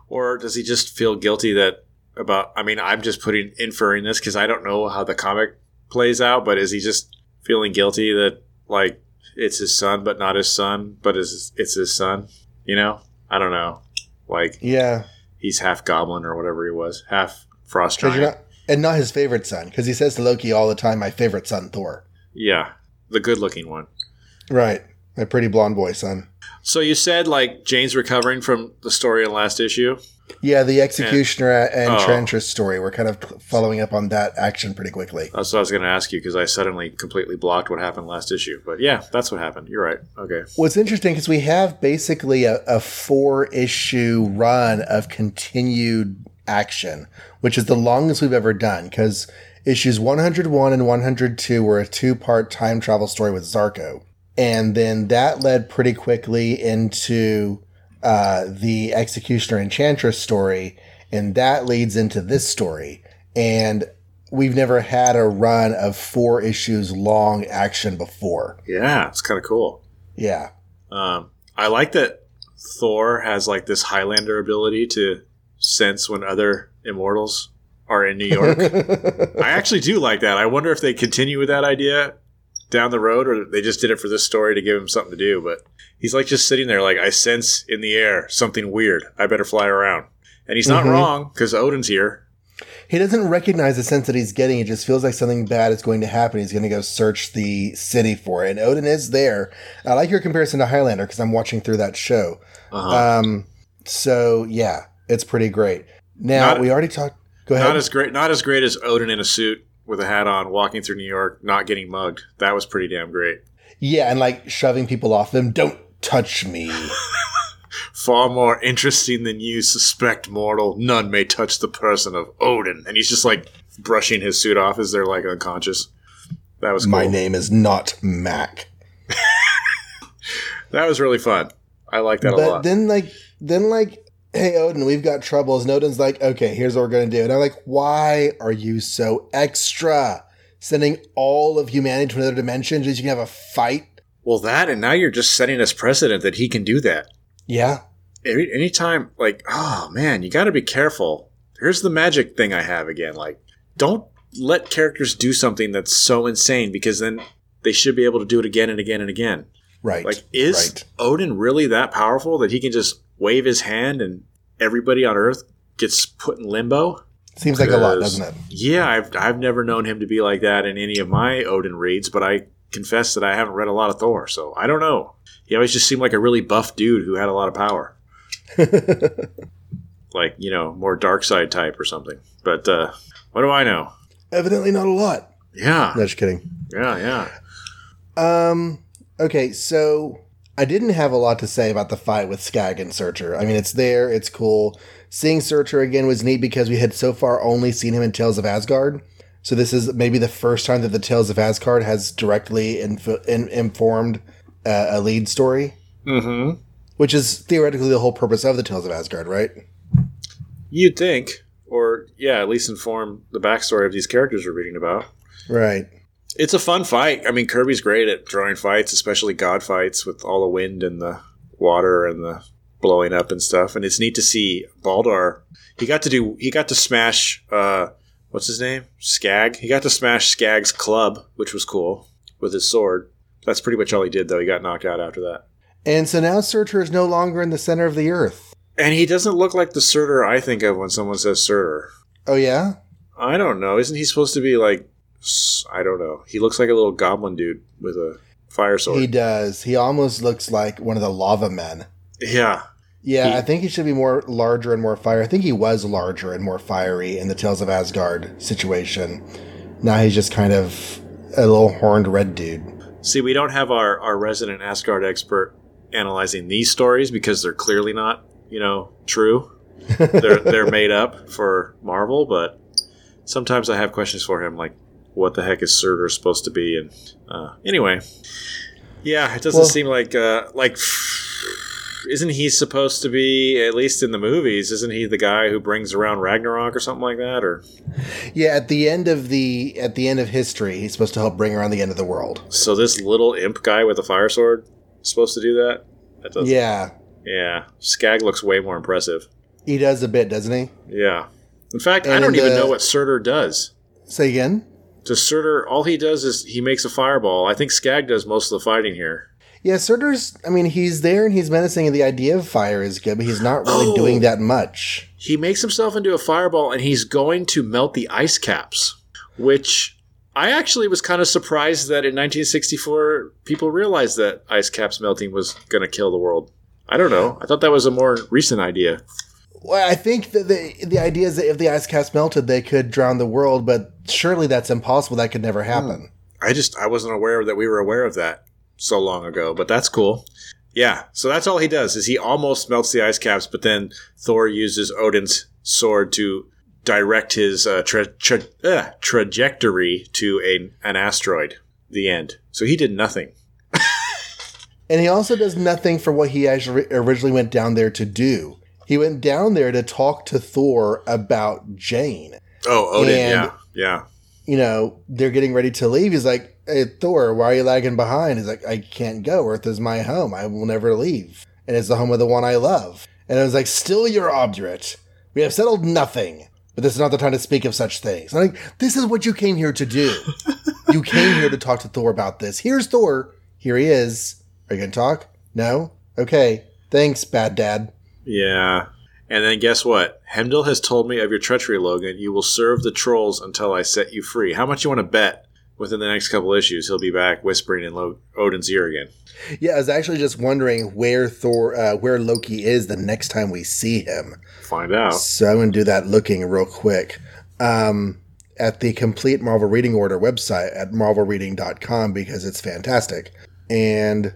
or does he just feel guilty that about? I mean, I'm just putting inferring this because I don't know how the comic plays out. But is he just feeling guilty that like it's his son, but not his son, but is it's his son? You know, I don't know. Like Yeah, he's half goblin or whatever he was, half frost giant. not and not his favorite son because he says to Loki all the time, "My favorite son, Thor." Yeah, the good-looking one. Right, my pretty blonde boy son. So you said like Jane's recovering from the story in last issue. Yeah, the executioner and, Oh. Enchantress story. We're kind of following up on that action pretty quickly. That's what I was going to ask you because I suddenly completely blocked what happened last issue. But yeah, that's what happened. You're right. Okay. What's interesting is we have basically a, a four issue run of continued action, which is the longest we've ever done because issues 101 and 102 were a two part time travel story with Zarrko. And then that led pretty quickly into uh, the Executioner Enchantress story, and that leads into this story. And we've never had a run of four issues long action before. Yeah, it's kind of cool. Yeah. Um, I like that Thor has like this Highlander ability to sense when other immortals are in New York. I actually do like that. I wonder if they continue with that idea down the road or they just did it for this story to give him something to do. But he's like just sitting there, like, I sense in the air something weird. I better fly around. And he's not Mhm. wrong because Odin's here. He doesn't recognize the sense that he's getting. It just feels like something bad is going to happen. He's going to go search the city for it. And Odin is there. I like your comparison to Highlander because I'm watching through that show. Uh-huh. Um, so yeah, it's pretty great. Now Not- we already talked. Go ahead. not as great, not as great as Odin in a suit with a hat on, walking through New York, not getting mugged. That was pretty damn great. yeah, and like shoving people off them. Don't touch me. Far more interesting than you suspect, mortal. None may touch the person of Odin. And he's just like brushing his suit off as they're like unconscious. That was cool. My name is not Mac. That was really fun. I like that a but lot. then like then like hey odin we've got troubles and odin's like okay here's what we're gonna do and i'm like why are you so extra sending all of humanity to another dimension just so you can have a fight well, that and now you're just setting us precedent that he can do that. yeah Any anytime, like, oh man, you got to be careful. Here's the magic thing I have again. Like, don't let characters do something that's so insane because then they should be able to do it again and again and again. right Like, is right Odin really that powerful that he can just wave his hand and everybody on Earth gets put in limbo? seems like a lot, doesn't it Yeah, I've, I've never known him to be like that in any of my Odin reads, but I confess that I haven't read a lot of Thor, so I don't know. He always just seemed like a really buff dude who had a lot of power. like, you know, more dark side type or something. But uh, what do I know? evidently not a lot Yeah, no just kidding yeah, yeah. um okay so i didn't have a lot to say about the fight with skagg and surtur. I mean it's there it's cool. Seeing surtur again was neat because we had so far only seen him in tales of asgard. So this is maybe the first time that the tales of asgard has directly inf- in- informed uh, a lead story. Mm-hmm. which is theoretically the whole purpose of the tales of asgard right? You'd think, or yeah, at least inform the backstory of these characters we're reading about. right It's a fun fight. I mean, Kirby's great at drawing fights, especially god fights with all the wind and the water and the blowing up and stuff. And it's neat to see Balder. He got to do. He got to smash. Uh, what's his name? Skagg. He got to smash Skagg's club, which was cool with his sword. That's pretty much all he did, though. He got knocked out after that. and so now surtur is no longer in the center of the earth And he doesn't look like the Surtur I think of when someone says Surtur. oh yeah I don't know. Isn't he supposed to be like? I don't know. He looks like a little goblin dude with a fire sword. he does he almost looks like one of the lava men yeah, Yeah, He- I think he should be more larger and more fiery. I think he was larger and more fiery in the Tales of Asgard situation. Now he's just kind of a little horned red dude. See, we don't have our, our resident Asgard expert analyzing these stories because they're clearly not, you know, true. they're they're made up for Marvel, but sometimes I have questions for him, like what the heck is Surtur supposed to be? And uh, anyway, yeah, it doesn't Well- seem like uh, like isn't he supposed to be at least in the movies? Isn't he the guy who brings around Ragnarok or something like that? Or Yeah, at the end of the at the end of history, he's supposed to help bring around the end of the world. so this little imp guy with a fire sword is supposed to do that? That doesn't. Yeah, Yeah, Skagg looks way more impressive. he does a bit, doesn't he? Yeah. In fact, I don't even the- know what Surtur does. Say again. Does Surtur, all he does is he makes a fireball. I think Skagg does most of the fighting here. Yeah, Surtur's. I mean, he's there and he's menacing, and the idea of fire is good, but he's not really oh. doing that much. He makes himself into a fireball, and he's going to melt the ice caps, which I actually was kind of surprised that in 1964 people realized that ice caps melting was going to kill the world. I don't know. I thought that was a more recent idea. Well, I think that the the idea is that if the ice caps melted, they could drown the world, but surely that's impossible. That could never happen. I just I wasn't aware that we were aware of that so long ago, but that's cool. Yeah, so that's all he does is he almost melts the ice caps, but then Thor uses Odin's sword to direct his uh, tra- tra- uh, trajectory to a, an asteroid. The end. So he did nothing. and he also does nothing for what he actually originally went down there to do. He went down there to talk to Thor about Jane. Oh, Odin, and, yeah, yeah. You know, they're getting ready to leave. He's like, hey, Thor, why are you lagging behind? He's like, I can't go. Earth is my home. I will never leave. And it's the home of the one I love. And I was like, still you're obdurate. We have settled nothing. But this is not the time to speak of such things. I'm like, this is what you came here to do. you came here to talk to Thor about this. Here's Thor. Here he is. Are you going to talk? No? Okay. Thanks, bad dad. Yeah. And then guess what? Heimdall has told me of your treachery, Logan. You will serve the trolls until I set you free. How much you want to bet within the next couple issues, he'll be back whispering in Lo- Odin's ear again. Yeah, I was actually just wondering where Thor, uh, where Loki is the next time we see him. Find out. So I'm going to do that looking real quick. Um, at the complete Marvel Reading Order website at marvelreading.com because it's fantastic. And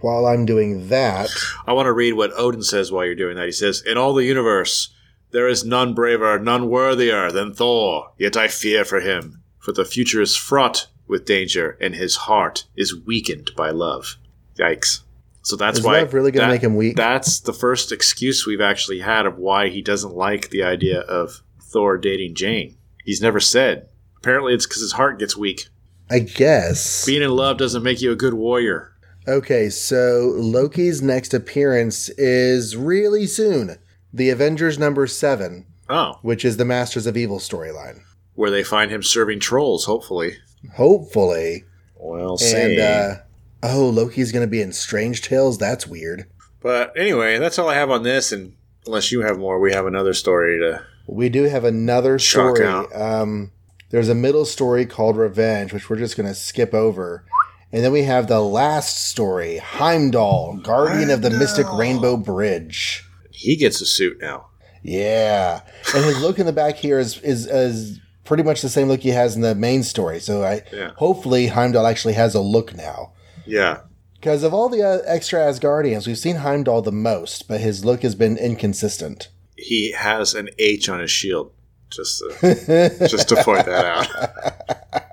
while I'm doing that, I want to read what Odin says while you're doing that. He says, In all the universe, there is none braver, none worthier than Thor, yet I fear for him for the future is fraught with danger, and his heart is weakened by love. Yikes. So that's is why love really going to make him weak. That's the first excuse we've actually had of why he doesn't like the idea of Thor dating Jane. He's never said. Apparently, it's because his heart gets weak. I guess being in love doesn't make you a good warrior. Okay, so Loki's next appearance is really soon. The Avengers number seven. Oh. Which is the Masters of Evil storyline where they find him serving trolls. Hopefully, hopefully. Well, and uh, oh, Loki's going to be in Strange Tales. That's weird. But anyway, that's all I have on this. And unless you have more, we have another story to. We do have another story. Um, there's a middle story called Revenge, which we're just going to skip over. And then we have the last story, Heimdall, Guardian Heimdall. of the Mystic Rainbow Bridge. He gets a suit now. Yeah, and his look in the back here is is, is pretty much the same look he has in the main story. So I yeah. hopefully Heimdall actually has a look now. Yeah. Because of all the uh, extra Asgardians, we've seen Heimdall the most, but his look has been inconsistent. He has an H on his shield, just to, just to point that out.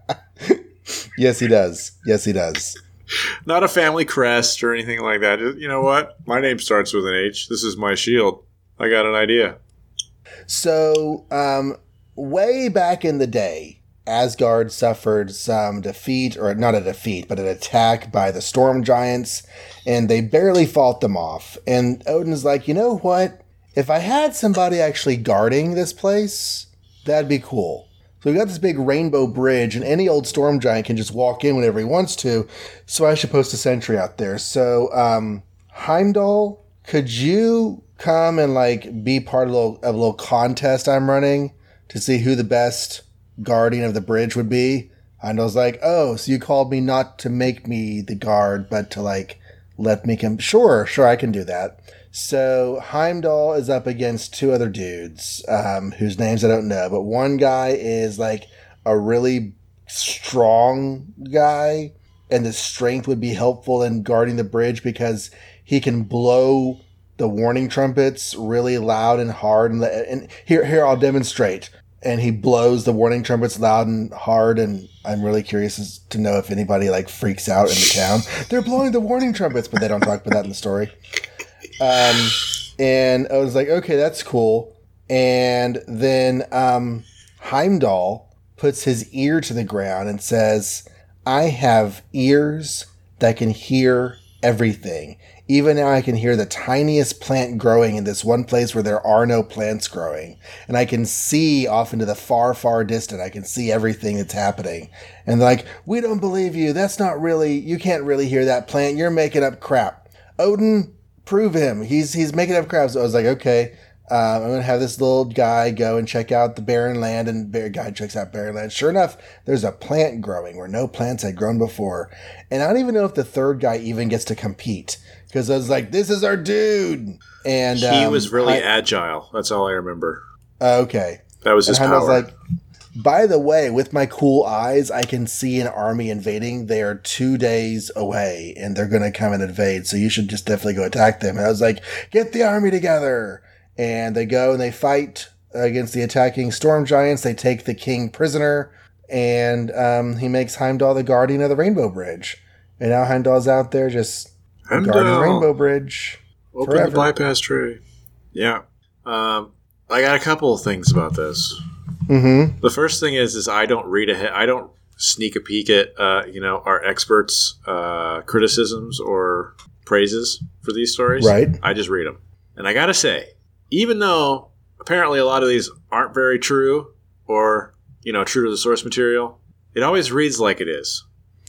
yes, he does. Yes, he does. Not a family crest or anything like that. You know what? My name starts with an H. This is my shield. I got an idea. So, um, way back in the day, Asgard suffered some defeat, or not a defeat, but an attack by the storm giants, and they barely fought them off. And Odin's like, you know what? If I had somebody actually guarding this place, that'd be cool. So we got this big rainbow bridge, and any old storm giant can just walk in whenever he wants to. So I should post a sentry out there. So, um, Heimdall, could you come and like be part of a little, of a little contest I'm running? to see who the best guardian of the bridge would be. Was like, oh, so you called me not to make me the guard, but to like let me come. Sure, sure, I can do that. So Heimdall is up against two other dudes um, whose names I don't know, but one guy is like a really strong guy, and the strength would be helpful in guarding the bridge because he can blow the warning trumpets really loud and hard. And, and here, here I'll demonstrate and he blows the warning trumpets loud and hard and i'm really curious to know if anybody like freaks out in the town they're blowing the warning trumpets but they don't talk about that in the story um, and i was like okay that's cool and then um, heimdall puts his ear to the ground and says i have ears that can hear everything. Even now, I can hear the tiniest plant growing in this one place where there are no plants growing. And I can see off into the far, far distant. I can see everything that's happening. And like, we don't believe you. That's not really, you can't really hear that plant. You're making up crap. Odin, prove him. He's, he's making up crap. So I was like, okay. Um, I'm gonna have this little guy go and check out the barren land, and bear guy checks out barren land. Sure enough, there's a plant growing where no plants had grown before, and I don't even know if the third guy even gets to compete because I was like, "This is our dude," and He um, was really I- agile. That's all I remember. okay. That was his And power. Heimdall's like, by the way, with my cool eyes, I can see an army invading. They are two days away and they're going to come and invade. So you should just definitely go attack them. And I was like, get the army together. And they go and they fight against the attacking storm giants. They take the king prisoner and um, he makes Heimdall the guardian of the Rainbow Bridge. And now Heimdall's out there just guarding the Rainbow Bridge. Open forever. the bypass tray. Yeah. Um, I got a couple of things about this. Mm-hmm. The first thing is, is I don't read ahead. I don't sneak a peek at, uh, you know, our experts' uh, criticisms or praises for these stories. Right. I just read them, and I gotta say, even though apparently a lot of these aren't very true or you know true to the source material, it always reads like it is.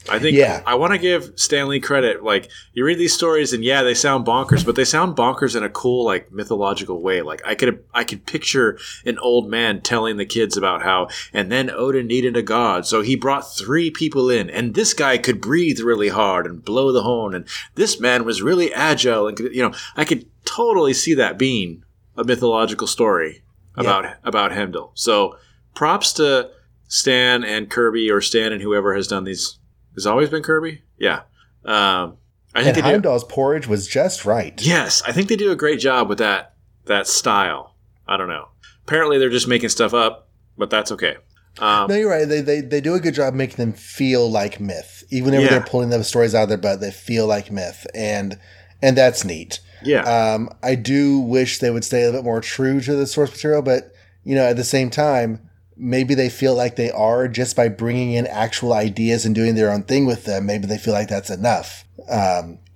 I think Yeah. I want to give Stan Lee credit. Like you read these stories, and yeah, they sound bonkers, but they sound bonkers in a cool, like mythological way. Like I could, I could picture an old man telling the kids about how, and then Odin needed a god, so he brought three people in, and this guy could breathe really hard and blow the horn, and this man was really agile, and you know, I could totally see that being a mythological story about about Heimdall. So props to Stan and Kirby, or Stan and whoever has done these. Has always been Kirby? Yeah. Um, I think And they do. Heimdall's porridge was just right. Yes, I think they do a great job with that that style. I don't know. Apparently, they're just making stuff up, but that's okay. Um, No, you're right. They, they they do a good job making them feel like myth. Even if Yeah. they're pulling those stories out of their butt, they feel like myth, and and that's neat. yeah, Um, I do wish they would stay a bit more true to the source material, but you know, at the same time, maybe they feel like they are just by bringing in actual ideas and doing their own thing with them. Maybe they feel like that's enough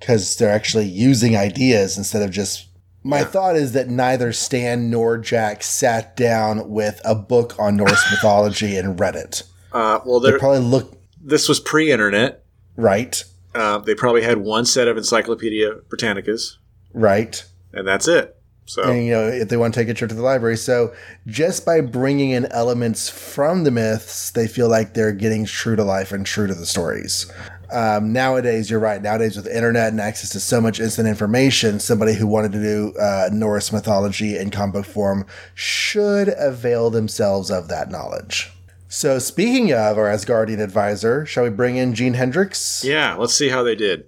because they're actually using ideas instead of just. My Yeah. thought is that neither Stan nor Jack sat down with a book on Norse mythology and read it. uh, well, They probably look this was pre-internet. right, Uh, they probably had one set of Encyclopedia Britannicas, right. and that's it. So and you know if they want to take a trip to the library. So just by bringing in elements from the myths they feel like they're getting true to life and true to the stories. Um, nowadays you're right nowadays with the internet and access to so much instant information somebody who wanted to do uh, norse mythology in comic book form should avail themselves of that knowledge. So speaking of our asgardian advisor shall we bring in gene hendricks yeah, let's see how they did.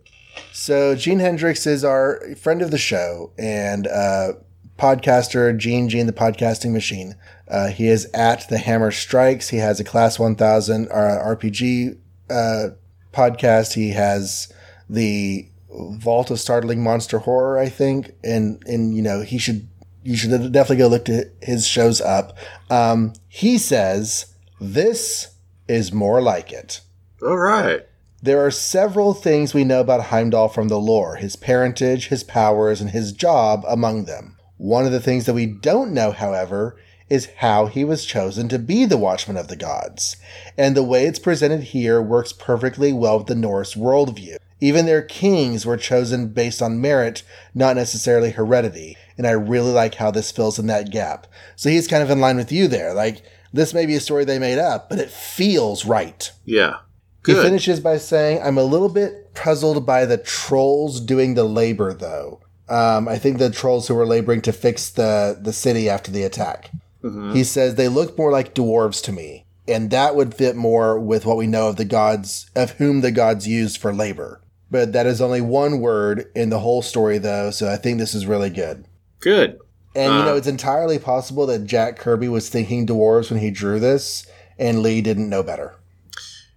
so Gene Hendricks is our friend of the show and uh, podcaster, Gene Gene the Podcasting Machine. Uh, he is at the Hammer Strikes. He has a Class 1000 uh, RPG uh, podcast. He has the Vault of Startling Monster Horror, I think, and and you know he should you should definitely go look to his shows up. Um, he says this is more like it. All right. There are several things we know about Heimdall from the lore his parentage, his powers, and his job among them. One of the things that we don't know, however, is how he was chosen to be the Watchman of the Gods. And the way it's presented here works perfectly well with the Norse worldview. Even their kings were chosen based on merit, not necessarily heredity. And I really like how this fills in that gap. So he's kind of in line with you there. Like, this may be a story they made up, but it feels right. Yeah. Good. He finishes by saying, I'm a little bit puzzled by the trolls doing the labor, though. Um, I think the trolls who were laboring to fix the, the city after the attack. Mhm. He says they look more like dwarves to me, and that would fit more with what we know of the gods, of whom the gods used for labor. But that is only one word in the whole story, though, so I think this is really good. Good. And you Uh. know, it's entirely possible that Jack Kirby was thinking dwarves when he drew this, and Lee didn't know better.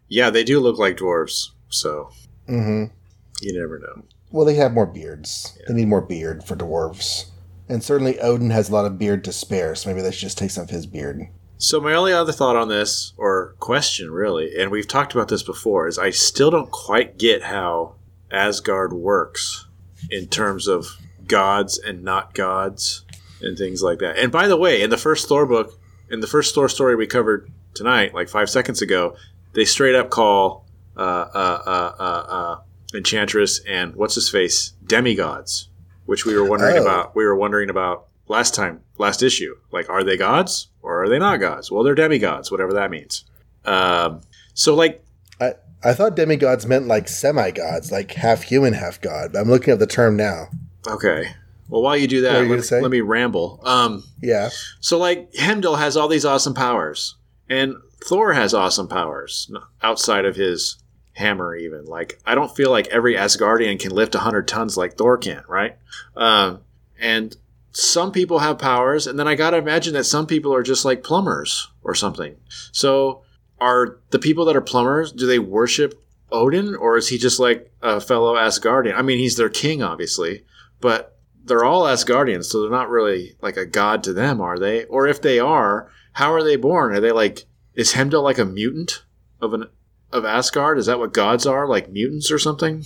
Yeah, they do look like dwarves, so hmm you never know. Well, they have more beards. They need more beard for dwarves. And certainly Odin has a lot of beard to spare, so maybe they should just take some of his beard. So my only other thought on this, or question really, and we've talked about this before, is I still don't quite get how Asgard works in terms of gods and not gods and things like that. And by the way, in the first Thor book, in the first Thor story we covered tonight, like five seconds ago, they straight up call uh, uh, uh, uh, uh, Enchantress and what's his face demigods, which we were wondering Oh. about. We were wondering about last time, last issue. Like, are they gods or are they not gods? Well, they're demigods, whatever that means. Um, so, like, I, I thought demigods meant like semi gods, like half human, half god. But I'm looking at the term now. okay. Well, while you do that, you let, gonna let me ramble. Um, Yeah. So, like, Heimdall has all these awesome powers, and Thor has awesome powers outside of his hammer, even. Like, I don't feel like every Asgardian can lift 100 tons like Thor can, right? Um, and some people have powers, and then I gotta imagine that some people are just like plumbers or something. So, are the people that are plumbers, do they worship Odin, or is he just like a fellow Asgardian? I mean, he's their king, obviously, but they're all Asgardians, so they're not really like a god to them, are they? Or if they are, how are they born? Are they like is Heimdall like a mutant of an of Asgard? Is that what gods are, like mutants or something?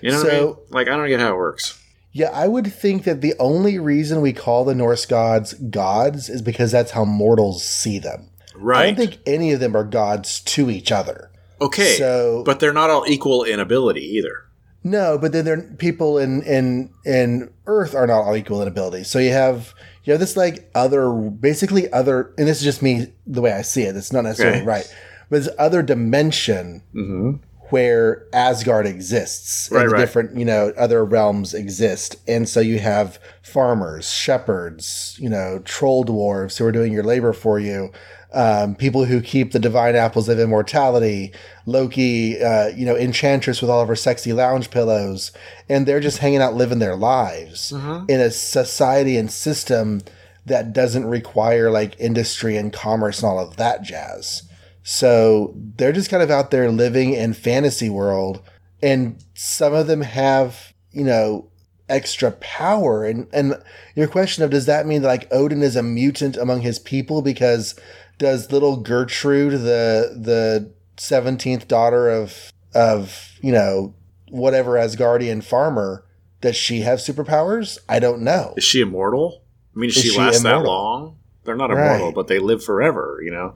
You know what I mean? Like I don't get how it works. Yeah, I would think that the only reason we call the Norse gods gods is because that's how mortals see them. Right. I don't think any of them are gods to each other. okay. So, but they're not all equal in ability either. no, but then there people in in in Earth are not all equal in ability. So you have you have this like other, basically other, and this is just me the way I see it. It's not necessarily Okay. right, this other dimension Mm-hmm. where Asgard exists Right, and right. different, you know, other realms exist. And so you have farmers, shepherds, you know, troll dwarves who are doing your labor for you, um, people who keep the divine apples of immortality, Loki, uh, you know, enchantress with all of her sexy lounge pillows. And they're just hanging out, living their lives in a society and system that doesn't require like industry and commerce and all of that jazz. So they're just kind of out there living in fantasy world, and some of them have, you know, extra power. And and your question of does that mean that like Odin is a mutant among his people because does little Gertrude, the the seventeenth daughter of of you know whatever Asgardian farmer, does she have superpowers? I don't know. Is she immortal? I mean, does Is she, she last that long? They're not Right. immortal, but they live forever, you know?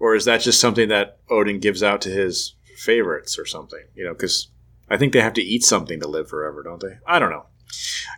Or is that just something that Odin gives out to his favorites or something? You know, because I think they have to eat something to live forever, don't they? I don't know.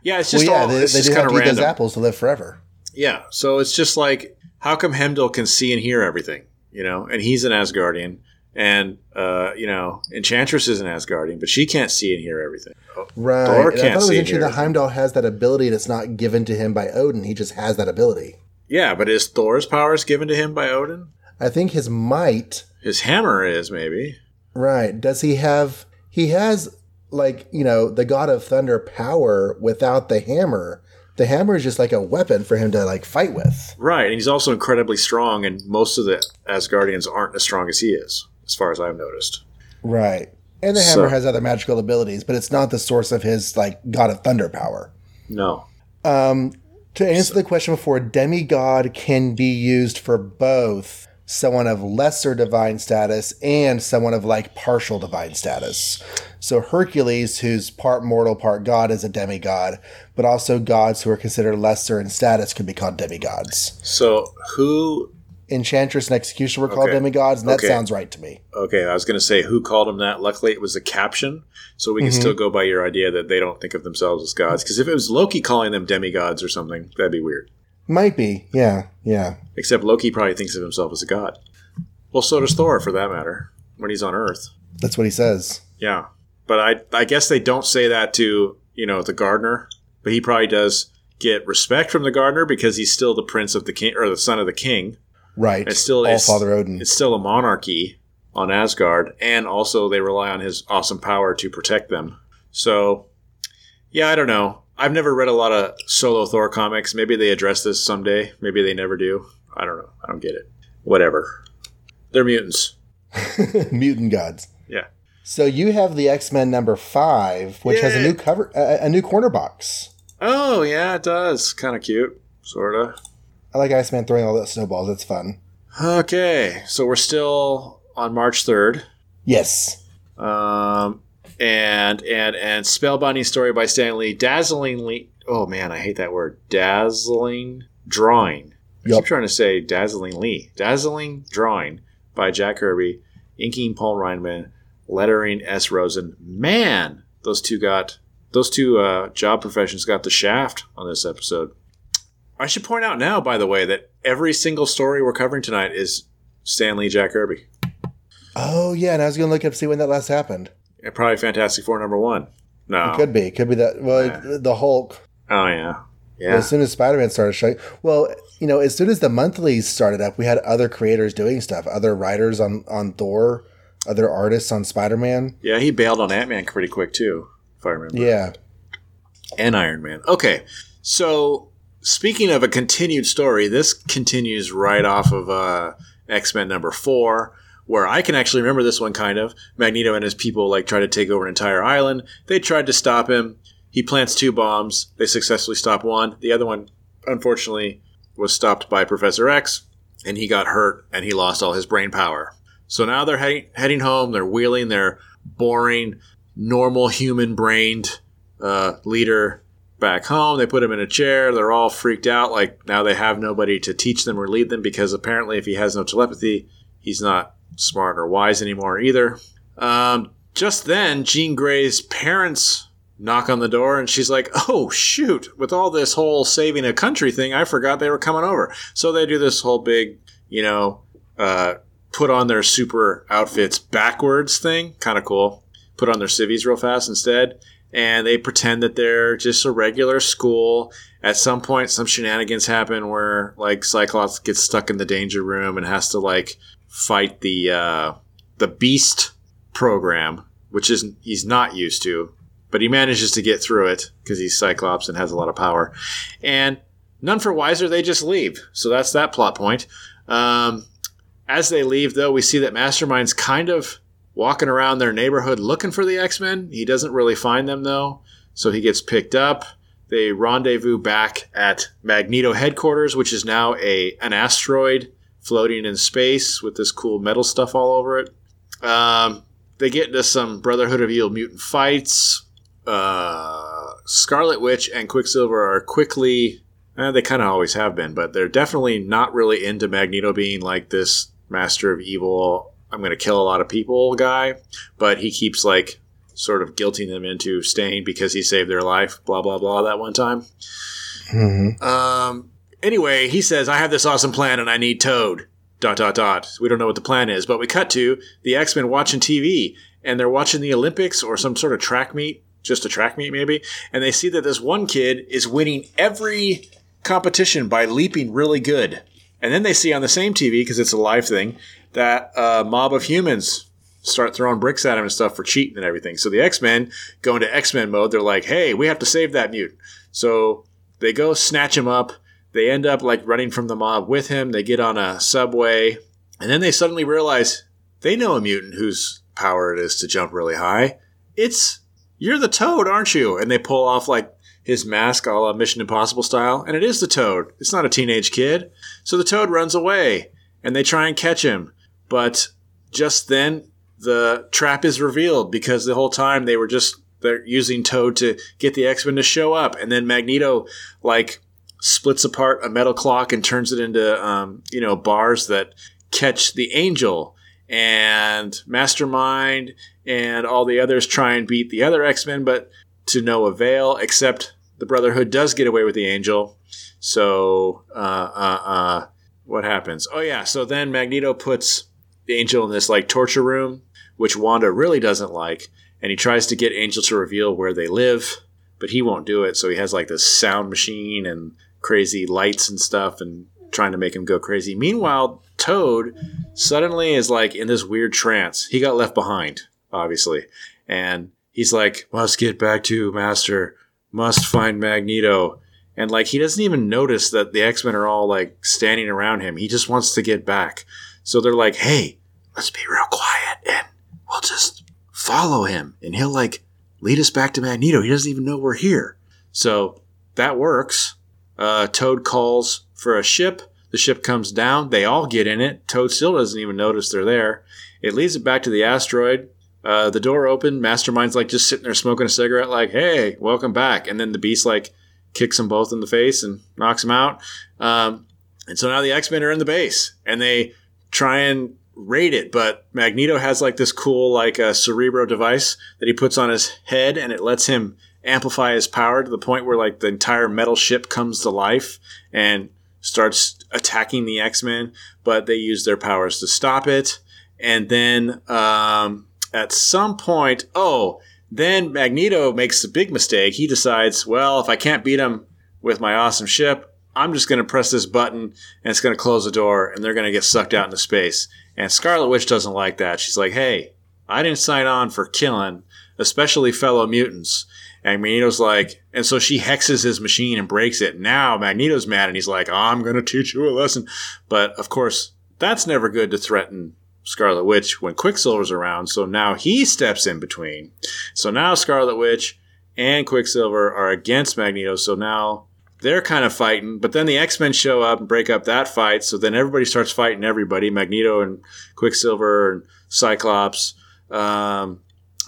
Yeah, it's just well, yeah, all, they, it's they just kind of to eat those apples to live forever. Yeah, so it's just like, how come Heimdall can see and hear everything, you know? And he's an Asgardian, and, uh, you know, Enchantress is an Asgardian, but she can't see and hear everything. Right. Thor And I can't thought it was interesting that Heimdall has that ability and it's not given to him by Odin. He just has that ability. Yeah, but is Thor's powers given to him by Odin? I think his might, His hammer is, maybe. right. Does he have he has like, you know, the god of thunder power without the hammer. The hammer is just like a weapon for him to like fight with. Right, and he's also incredibly strong, and most of the Asgardians aren't as strong as he is, as far as I've noticed. Right. And the So- hammer has other magical abilities, but it's not the source of his like god of thunder power. No. Um, to answer the question before, demigod can be used for both someone of lesser divine status and someone of like partial divine status. So Hercules, who's part mortal, part god, is a demigod, but also gods who are considered lesser in status could be called demigods. So who? Enchantress and Executioner were called Okay. demigods, and that Okay. sounds right to me. Okay, I was going to say who called him that. Luckily, it was a caption, so we can Mhm. still go by your idea that they don't think of themselves as gods. Because if it was Loki calling them demigods or something, that'd be weird. Might be, yeah, yeah. Except Loki probably thinks of himself as a god. Well, so does Thor, for that matter, when he's on Earth. That's what he says. Yeah, but I I guess they don't say that to you know the gardener, but he probably does get respect from the gardener because he's still the prince of the king or the son of the king. Right. It's still All Father Odin. It's still a monarchy on Asgard, and also they rely on his awesome power to protect them. So, yeah, I don't know. I've never read a lot of solo Thor comics. Maybe they address this someday. Maybe they never do. I don't know. I don't get it. Whatever. They're mutants. Mutant gods. Yeah. So you have the X Men number five, which has a new cover, a, a new corner box. Oh yeah, it does. Kind of cute, sorta. I like Iceman throwing all those snowballs. It's fun. Okay, so we're still on March third. Yes. Um, and and and spellbinding story by Stan Lee, dazzlingly. Oh man, I hate that word. Dazzling drawing. I Yup. keep trying to say dazzlingly, Dazzling drawing by Jack Kirby, inking Paul Reinman, lettering S. Rosen. Man, those two got those two uh, job professions got the shaft on this episode. I should point out now, by the way, that every single story we're covering tonight is Stan Lee Jack Kirby. Oh yeah, and I was gonna look up see when that last happened. Probably Fantastic Four number one. No. It could be, it could be that. Well, Yeah. the Hulk. Oh yeah. Yeah. As soon as Spider Man started showing, well, you know, as soon as the monthlies started up, we had other creators doing stuff, other writers on on Thor, other artists on Spider Man. Yeah, he bailed on Ant Man pretty quick too, if I remember. Yeah, And Iron Man. Okay. So speaking of a continued story, this continues right off of uh, X Men number four, where I can actually remember this one kind of. Magneto and his people like try to take over an entire island. They tried to stop him. He plants two bombs. They successfully stop one. The other one, unfortunately, was stopped by Professor X, and he got hurt and he lost all his brain power. So now they're heading heading home. They're wheeling their boring, normal human brained uh, leader back home. They put him in a chair. They're all freaked out. Like now they have nobody to teach them or lead them because apparently, if he has no telepathy, he's not smart or wise anymore either. Um, just then, Jean Grey's parents knock on the door and she's like, Oh, shoot, with all this whole saving a country thing, I forgot they were coming over. So they do this whole big, you know, uh, put on their super outfits backwards thing. Kind of cool. Put on their civvies real fast instead. And they pretend that they're just a regular school. At some point, some shenanigans happen where, like, Cyclops gets stuck in the danger room and has to, like, fight the, uh, the Beast program, which is he's not used to but he manages to get through it because he's Cyclops and has a lot of power. And none for wiser, they just leave. So that's that plot point. Um, as they leave, though, we see that Mastermind's kind of walking around their neighborhood looking for the X Men. He doesn't really find them, though. So he gets picked up. They rendezvous back at Magneto headquarters, which is now a an asteroid floating in space with this cool metal stuff all over it. Um, they get into some Brotherhood of Evil mutant fights uh, Scarlet Witch and Quicksilver are quickly. eh, they kind of always have been, but they're definitely not really into Magneto being like this master of evil. I'm going to kill a lot of people guy, but he keeps like sort of guilting them into staying because he saved their life. Blah blah blah. That one time. hmm Um. Anyway, he says, "I have this awesome plan, and I need Toad." Dot dot dot. We don't know what the plan is, but we cut to the X Men watching TV, and they're watching the Olympics or some sort of track meet, just a track meet maybe, and they see that this one kid is winning every competition by leaping really good, and then they see on the same TV because it's a live thing that a mob of humans start throwing bricks at him and stuff for cheating and everything. So the X Men go into X Men mode. They're like, "Hey, we have to save that mutant." So they go snatch him up. They end up like running from the mob with him. They get on a subway, and then they suddenly realize they know a mutant whose power it is to jump really high. It's you're the Toad, aren't you? And they pull off like his mask, a la Mission Impossible style, and it is the Toad. It's not a teenage kid. So the Toad runs away, and they try and catch him, but just then the trap is revealed because the whole time they were just they're using Toad to get the X Men to show up, and then Magneto like splits apart a metal clock and turns it into um, you know bars that catch the Angel and Mastermind and all the others try and beat the other X Men, but to no avail. Except the Brotherhood does get away with the Angel. So uh, uh, uh, what happens? Oh yeah, so then Magneto puts the Angel in this like torture room, which Wanda really doesn't like, and he tries to get Angel to reveal where they live, but he won't do it. So he has like this sound machine and crazy lights and stuff, and trying to make him go crazy. Meanwhile, Toad suddenly is like in this weird trance. He got left behind, obviously, and he's like, "Must get back to Master. Must find Magneto." And like he doesn't even notice that the X Men are all like standing around him. He just wants to get back. So they're like, "Hey, let's be real quiet and we'll just follow him, and he'll like lead us back to Magneto. He doesn't even know we're here." So that works. Uh, Toad calls for a ship. The ship comes down. They all get in it. Toad still doesn't even notice they're there. It leads it back to the asteroid. uh, the door opened. Mastermind's like just sitting there smoking a cigarette, like, "Hey, welcome back." And then the Beast like kicks them both in the face and knocks them out. Um, and so now the X Men are in the base, and they try and raid it. But Magneto has like this cool like uh, Cerebro device that he puts on his head, and it lets him amplify his power to the point where like the entire metal ship comes to life and starts attacking the X Men. But they use their powers to stop it, and then um, at some point, oh. Then Magneto makes a big mistake. He decides, well, if I can't beat him with my awesome ship, I'm just going to press this button and it's going to close the door and they're going to get sucked out into space. And Scarlet Witch doesn't like that. She's like, hey, I didn't sign on for killing, especially fellow mutants. And Magneto's like, and so she hexes his machine and breaks it. Now Magneto's mad and he's like, I'm going to teach you a lesson. But of course, that's never good to threaten Scarlet Witch when Quicksilver's around. So now he steps in between. So now Scarlet Witch and Quicksilver are against Magneto. So now they're kind of fighting, but then the X Men show up and break up that fight. So then everybody starts fighting everybody Magneto and Quicksilver and Cyclops, um,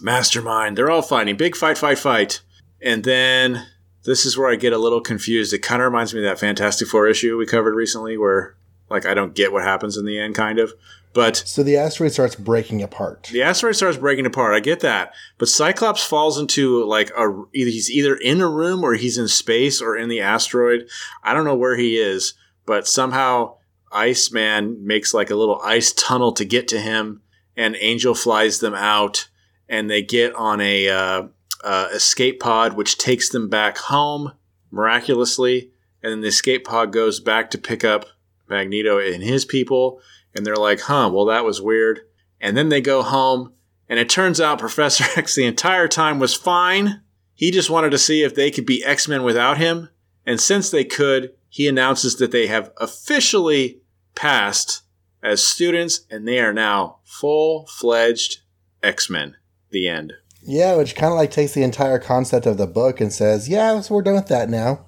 Mastermind. They're all fighting. Big fight, fight, fight. And then this is where I get a little confused. It kind of reminds me of that Fantastic Four issue we covered recently where, like, I don't get what happens in the end, kind of. But So the asteroid starts breaking apart. the asteroid starts breaking apart. I get that, but Cyclops falls into like a either he's either in a room or he's in space or in the asteroid. I don't know where he is, but somehow Iceman makes like a little ice tunnel to get to him, and Angel flies them out, and they get on a uh, uh, escape pod, which takes them back home miraculously, and then the escape pod goes back to pick up Magneto and his people and they're like, huh, well, that was weird. And then they go home, and it turns out Professor X the entire time was fine. He just wanted to see if they could be X Men without him. And since they could, he announces that they have officially passed as students, and they are now full fledged X Men. The end. Yeah, which kind of like takes the entire concept of the book and says, yeah, so we're done with that now.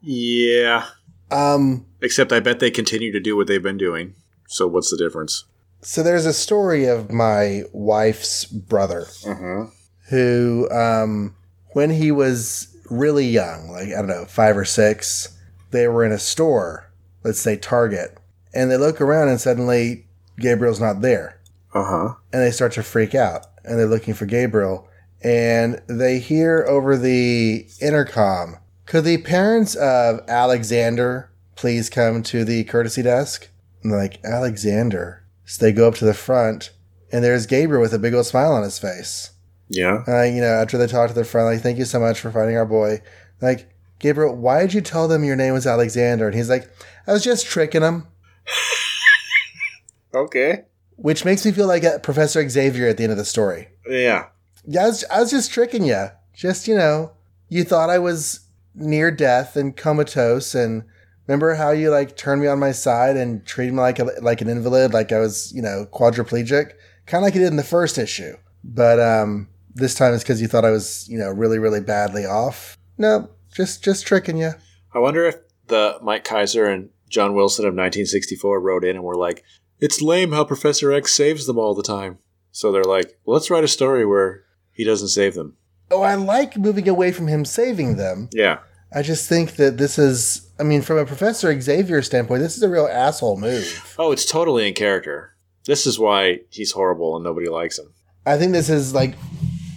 Yeah. Um, Except I bet they continue to do what they've been doing. So what's the difference? so there's a story of my wife's brother Uh-huh. who, um, when he was really young, like, I don't know, five or six, they were in a store, let's say Target, and they look around and suddenly Gabriel's not there. Uh-huh. and they start to freak out and they're looking for Gabriel and they hear over the intercom could the parents of Alexander please come to the courtesy desk and they're like Alexander so they go up to the front and there's Gabriel with a big old smile on his face Yeah. uh, you know after they talk to the front like thank you so much for finding our boy like Gabriel why did you tell them your name was Alexander and he's like I was just tricking them Okay. Which makes me feel like Professor Xavier at the end of the story Yeah. Yeah, I was, I was just tricking you. Just, you know, you thought I was near death and comatose. And remember how you like turned me on my side and treated me like a, like an invalid, like I was, you know, quadriplegic, kind of like you did in the first issue. But um, this time it's because you thought I was, you know, really, really badly off. No, just just tricking you. I wonder if the Mike Kaiser and John Wilson of 1964 wrote in and were like, "It's lame how Professor X saves them all the time." So they're like, "Let's write a story where he doesn't save them." Oh, I like moving away from him saving them. Yeah. I just think that this is, I mean, from a Professor Xavier standpoint, this is a real asshole move. Oh, it's totally in character. This is why he's horrible and nobody likes him. I think this is like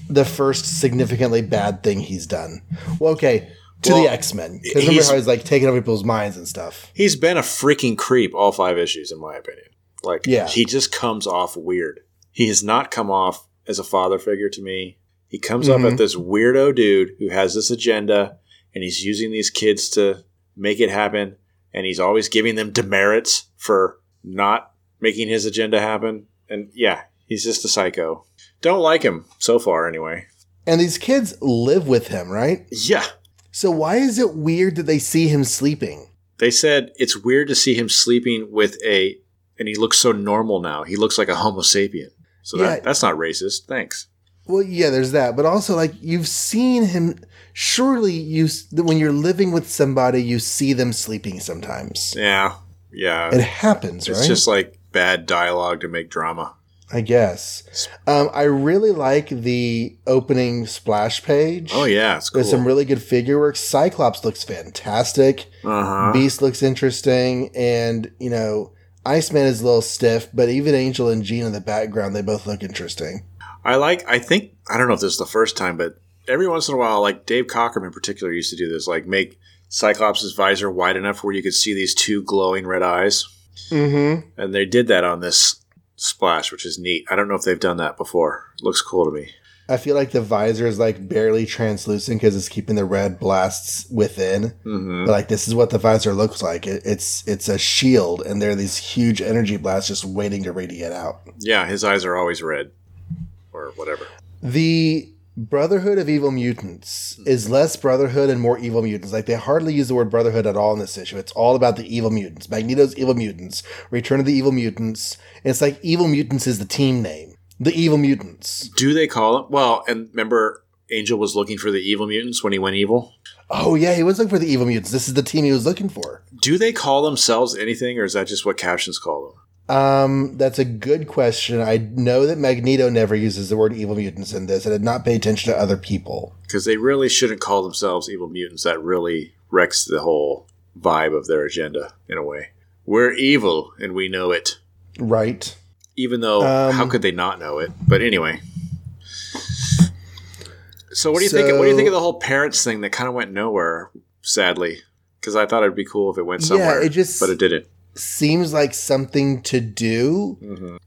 the first significantly bad thing he's done. Well, okay, to Well, the X Men. Because remember he's- how he's like taking over people's minds and stuff. He's been a freaking creep all five issues, in my opinion. Like, Yeah. he just comes off weird. He has not come off as a father figure to me. He comes Mhm. up as this weirdo dude who has this agenda, and he's using these kids to make it happen, and he's always giving them demerits for not making his agenda happen. And yeah, he's just a psycho. Don't like him so far, anyway. And these kids live with him, right? Yeah. So why is it weird that they see him sleeping? They said it's weird to see him sleeping with a, and he looks so normal now. He looks like a Homo sapien. So Yeah. that, that's not racist. Thanks. Well, yeah, there's that, but also like you've seen him. Surely, you when you're living with somebody, you see them sleeping sometimes. Yeah. Yeah. It happens, it's right? just like bad dialogue to make drama. I guess. Um, I really like the opening splash page. Oh yeah, it's cool. There's some really good figure work. Cyclops looks fantastic. uh-huh. Beast looks interesting, and you know, Iceman is a little stiff, but even Angel and Jean in the background, they both look interesting. I like. I think I don't know if this is the first time, but every once in a while, like Dave Cockrum in particular used to do this, like make Cyclops' visor wide enough where you could see these two glowing red eyes, Mm-hmm. and they did that on this splash, which is neat. I don't know if they've done that before. looks cool to me. I feel like the visor is like barely translucent because it's keeping the red blasts within. hmm But like this is what the visor looks like. It, it's it's a shield, and there are these huge energy blasts just waiting to radiate out. Yeah, his eyes are always red, or whatever. The Brotherhood of Evil Mutants is less Brotherhood and more Evil Mutants. Like they hardly use the word Brotherhood at all in this issue. It's all about the Evil Mutants. Magneto's Evil Mutants, Return of the Evil Mutants. And it's like Evil Mutants is the team name. The Evil Mutants. Do they call it? Well, and remember, Angel was looking for the evil mutants when he went evil. Oh yeah, he was looking for the Evil Mutants. This is the team he was looking for. Do they call themselves anything, or is that just what captions call them? Um, that's a good question. I know that Magneto never uses the word evil mutants in this, and did not pay attention to other people. Because they really shouldn't call themselves evil mutants. That really wrecks the whole vibe of their agenda in a way. We're evil, and we know it. Right. Even though, Um, how could they not know it? But anyway. So what do you think? What do you think of the whole parents thing that kind of went nowhere? Sadly, because I thought it'd be cool if it went somewhere. Yeah, it just- but it didn't. Seems like something to do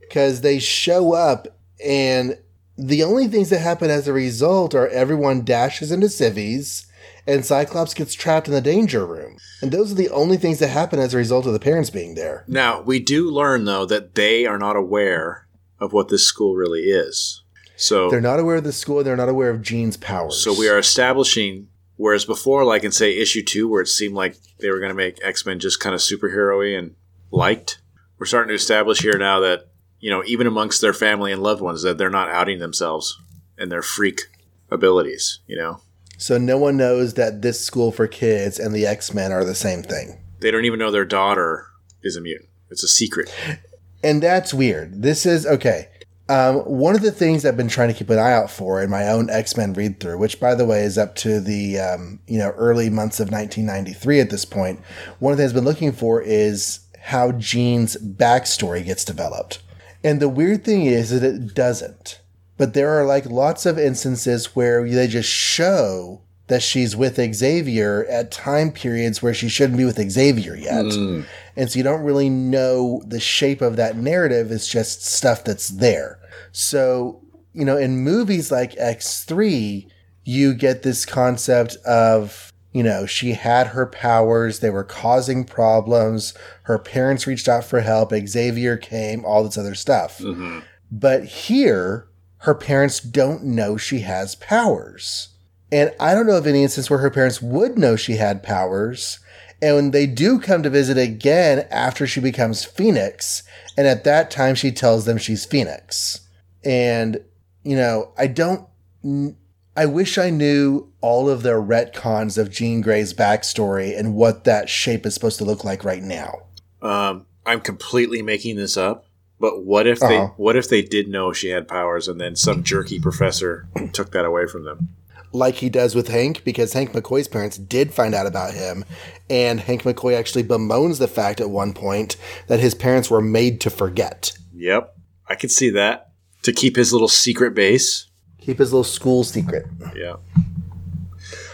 because they show up, and the only things that happen as a result are everyone dashes into civvies, and Cyclops gets trapped in the danger room. And those are the only things that happen as a result of the parents being there. Now we do learn though that they are not aware of what this school really is. So They're not aware of the school. They're not aware of Jean's powers. So we are establishing, whereas before, like in say issue two, where it seemed like they were going to make X Men just kind of superhero-y and liked, we're starting to establish here now that you know even amongst their family and loved ones that they're not outing themselves and their freak abilities. You know, So no one knows that this school for kids and the X Men are the same thing. they don't even know their daughter is a mutant. It's a secret. And that's weird. This is okay. Um, one of the things I've been trying to keep an eye out for in my own X Men read through, which by the way is up to the um, you know early months of 1993 at this point, one of the things I've been looking for is how Jean's backstory gets developed. And the weird thing is that it doesn't. But there are like lots of instances where they just show that she's with Xavier at time periods where she shouldn't be with Xavier yet. And so you don't really know the shape of that narrative. It's just stuff that's there. So, you know, in movies like X3, you get this concept of, you know, she had her powers, they were causing problems, her parents reached out for help, Xavier came, all this other stuff. hmm But here, her parents don't know she has powers. And I don't know of any instance where her parents would know she had powers. And when they do come to visit again after she becomes Phoenix, and at that time she tells them she's Phoenix. And, you know, I don't. I wish I knew all of the retcons of Jean Grey's backstory and what that shape is supposed to look like right now. Um, I'm completely making this up. But what if they Uh-huh. what if they did know she had powers and then some jerky professor took that away from them? like he does with Hank, because Hank McCoy's parents did find out about him, and Hank McCoy actually bemoans the fact at one point that his parents were made to forget. Yep, I could see that to keep his little secret base. Keep his little school secret. Yeah.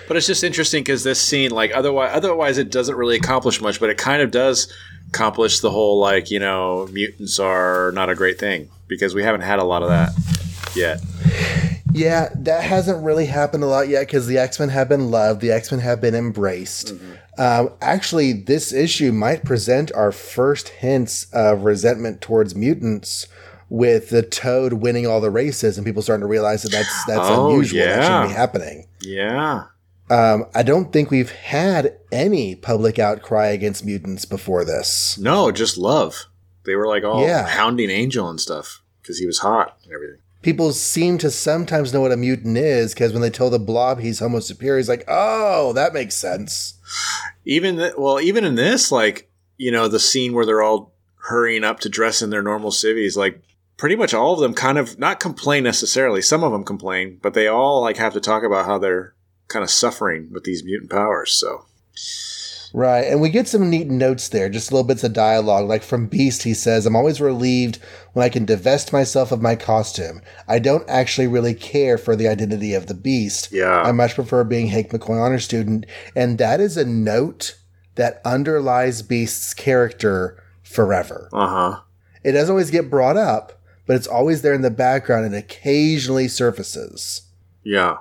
But it's just interesting because this scene, like, otherwise, otherwise it doesn't really accomplish much, but it kind of does accomplish the whole, like, you know, mutants are not a great thing because we haven't had a lot of that yet. Yeah, that hasn't really happened a lot yet because the X Men have been loved, the X Men have been embraced. Um, actually, this issue might present our first hints of resentment towards mutants. With the Toad winning all the races, and people starting to realize that that's that's Oh, unusual. That yeah. shouldn't be happening. Yeah. Um, I don't think we've had any public outcry against mutants before this. No, just love. They were like all Yeah. hounding Angel and stuff because he was hot and everything. People seem to sometimes know what a mutant is because when they tell the Blob he's Homo superior, he's like, "Oh, that makes sense." Even th- well, even in this, like you know, the scene where they're all hurrying up to dress in their normal civvies, like pretty much all of them kind of not complain necessarily. Some of them complain, but they all like have to talk about how they're kind of suffering with these mutant powers. So Right. And we get some neat notes there, just little bits of dialogue. Like from Beast, he says, I'm always relieved when I can divest myself of my costume. I don't actually really care for the identity of the Beast. Yeah. I much prefer being Hank McCoy honor student. And that is a note that underlies Beast's character forever. uh huh. It doesn't always get brought up, but it's always there in the background and occasionally surfaces. Yeah.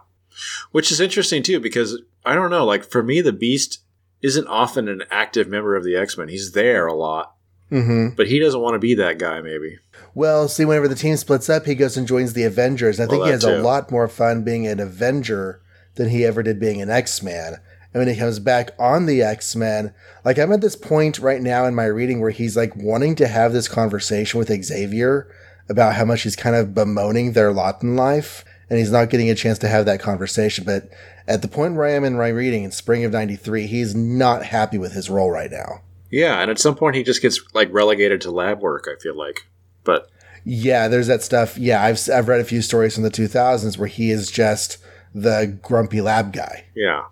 Which is interesting too, because I don't know, like for me, the Beast isn't often an active member of the X Men. He's there a lot, Mm-hmm. but he doesn't want to be that guy. Maybe. Well, see, whenever the team splits up, he goes and joins the Avengers. I think Well, he has a lot more fun being an Avenger than he ever did being an X Man. And when he comes back on the X Men, like I'm at this point right now in my reading where he's like wanting to have this conversation with Xavier about how much he's kind of bemoaning their lot in life. And he's not getting a chance to have that conversation. But at the point where I am in my reading in spring of 93, he's not happy with his role right now. Yeah, and at some point he just gets like relegated to lab work. I feel like, but Yeah, there's that stuff. Yeah, I've I've read a few stories from the 2000s where he is just the grumpy lab guy, yeah,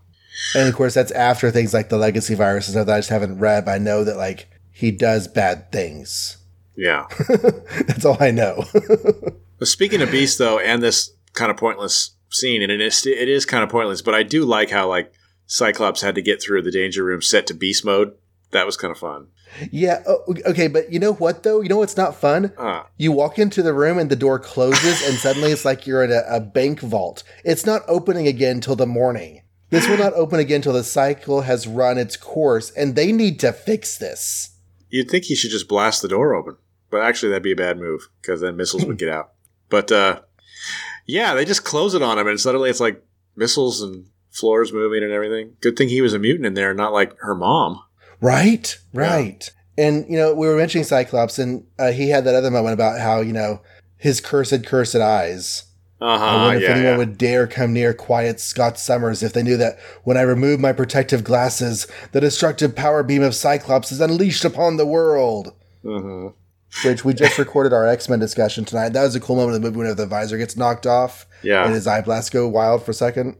and of course that's after things like the legacy viruses that I just haven't read. But I know that like he does bad things. yeah. that's all I know. But speaking of Beast, though, and this kind of pointless scene, and it is it is kind of pointless, but I do like how like Cyclops had to get through the danger room set to Beast mode. That was kind of fun. yeah. Oh, okay, but you know what though? You know what's not fun? Ah, You walk into the room and the door closes, and suddenly it's like you're in a, a bank vault. It's not opening again till the morning. This will not open again till the cycle has run its course, and they need to fix this. you'd think he should just blast the door open, but actually that'd be a bad move because then missiles would get out. But uh, yeah, they just close it on him, and suddenly it's like missiles and floors moving and everything. Good thing he was a mutant in there, not like her mom. Right, right. And you know, we were mentioning Cyclops, and uh, he had that other moment about how you know his cursed, cursed eyes. Uh I wonder if Yeah, anyone yeah. would dare come near quiet Scott Summers if they knew that when I remove my protective glasses, the destructive power beam of Cyclops is unleashed upon the world. Mhm. Which we just recorded our X Men discussion tonight. That was a cool moment in the movie whenever the visor gets knocked off Yeah. and his eye blasts go wild for a second.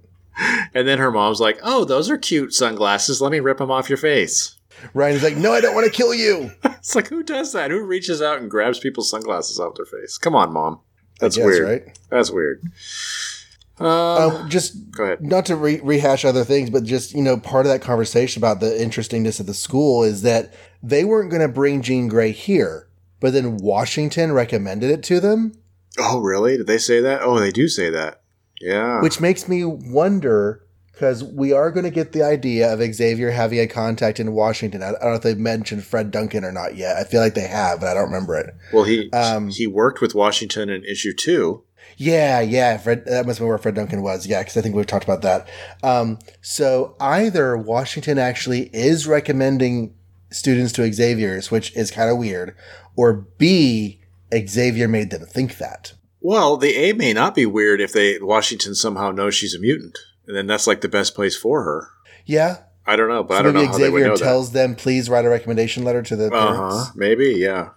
And then her mom's like, "Oh, those are cute sunglasses. Let me rip them off your face." Ryan's like, "No, I don't want to kill you." It's like who does that? Who reaches out and grabs people's sunglasses off their face? Come on, mom. That's Yes, weird. right? That's weird. Uh, Um, just go ahead. not to re- rehash other things, but just you know, part of that conversation about the interestingness of the school is that they weren't going to bring Jean Grey here, but then Washington recommended it to them, Oh, really? Did they say that? Oh, they do say that. Yeah. which makes me wonder because we are going to get the idea of Xavier having a contact in Washington. I, I don't know if they've mentioned Fred Duncan or not yet. I feel like they have, but I don't remember it. well, he um, he worked with Washington in issue two. Yeah, yeah, Fred. That must be where Fred Duncan was. Yeah, because I think we've talked about that. Um, so either Washington actually is recommending students to Xavier's, which is kind of weird, or B, Xavier made them think that. Well, the A may not be weird if they Washington somehow knows she's a mutant, and then that's like the best place for her. Yeah. I don't know, but So I don't know maybe how they would Xavier know tells them, please write a recommendation letter to the that. Uh parents. huh. Maybe, yeah.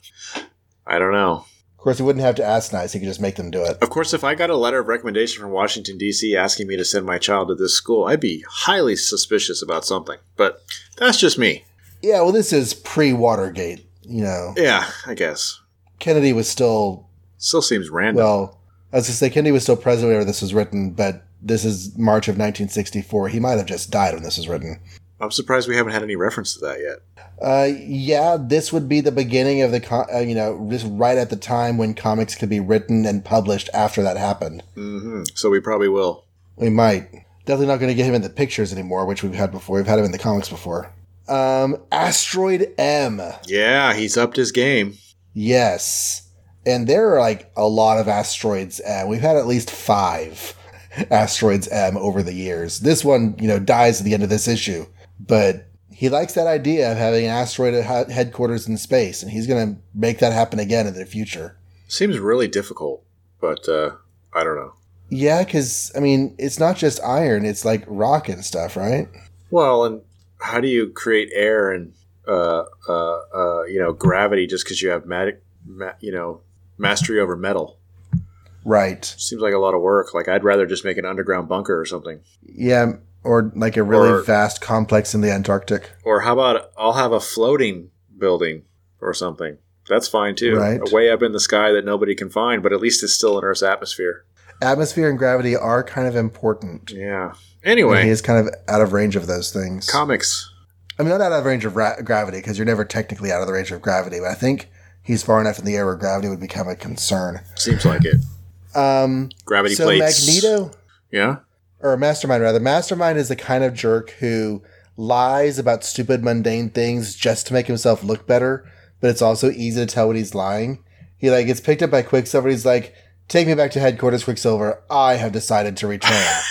I don't know. Of course, he wouldn't have to ask nice. He could just make them do it. Of course, if I got a letter of recommendation from Washington D.C. asking me to send my child to this school, I'd be highly suspicious about something. But that's just me. Yeah, well, this is pre Watergate. You know, Yeah, I guess. Kennedy was still Still seems random. Well, I was to say Kennedy was still president whenever this was written, but this is March of 1964. He might have just died when this was written. I'm surprised we haven't had any reference to that yet. Uh, yeah, this would be the beginning of the, co- uh, you know, just right at the time when comics could be written and published after that happened. hmm So we probably will. We might. Definitely not going to get him in the pictures anymore, which we've had before. We've had him in the comics before. Um, Asteroid M. Yeah, he's upped his game. Yes. And there are like a lot of asteroids M. We've had at least five asteroids M over the years. This one, you know, dies at the end of this issue, but he likes that idea of having an asteroid he- headquarters in space, and he's going to make that happen again in the future. Seems really difficult, but uh, I don't know. Yeah, because, I mean, it's not just iron, it's like rock and stuff, right? Well, and how do you create air and uh, uh, uh, you know gravity just because you have magic, ma- you know, mastery over metal. Right. Seems like a lot of work. Like I'd rather just make an underground bunker or something. Yeah, or like a really Or- vast complex in the Antarctic. Or how about I'll have a floating building or something. That's fine too. Right. Way up in the sky that nobody can find, but at least it's still in Earth's atmosphere. Atmosphere and gravity are kind of important. Yeah. And Anyway, he is kind of out of range of those things. comics. I mean, not out of range of ra- gravity because you're never technically out of the range of gravity, but I think he's far enough in the air where gravity would become a concern. Seems like it. Um, Gravity so plates. Magneto, Yeah. or Mastermind rather, Mastermind is the kind of jerk who lies about stupid, mundane things just to make himself look better, but it's also easy to tell when he's lying. He like gets picked up by Quicksilver. He's like, "Take me back to headquarters, Quicksilver. I have decided to return."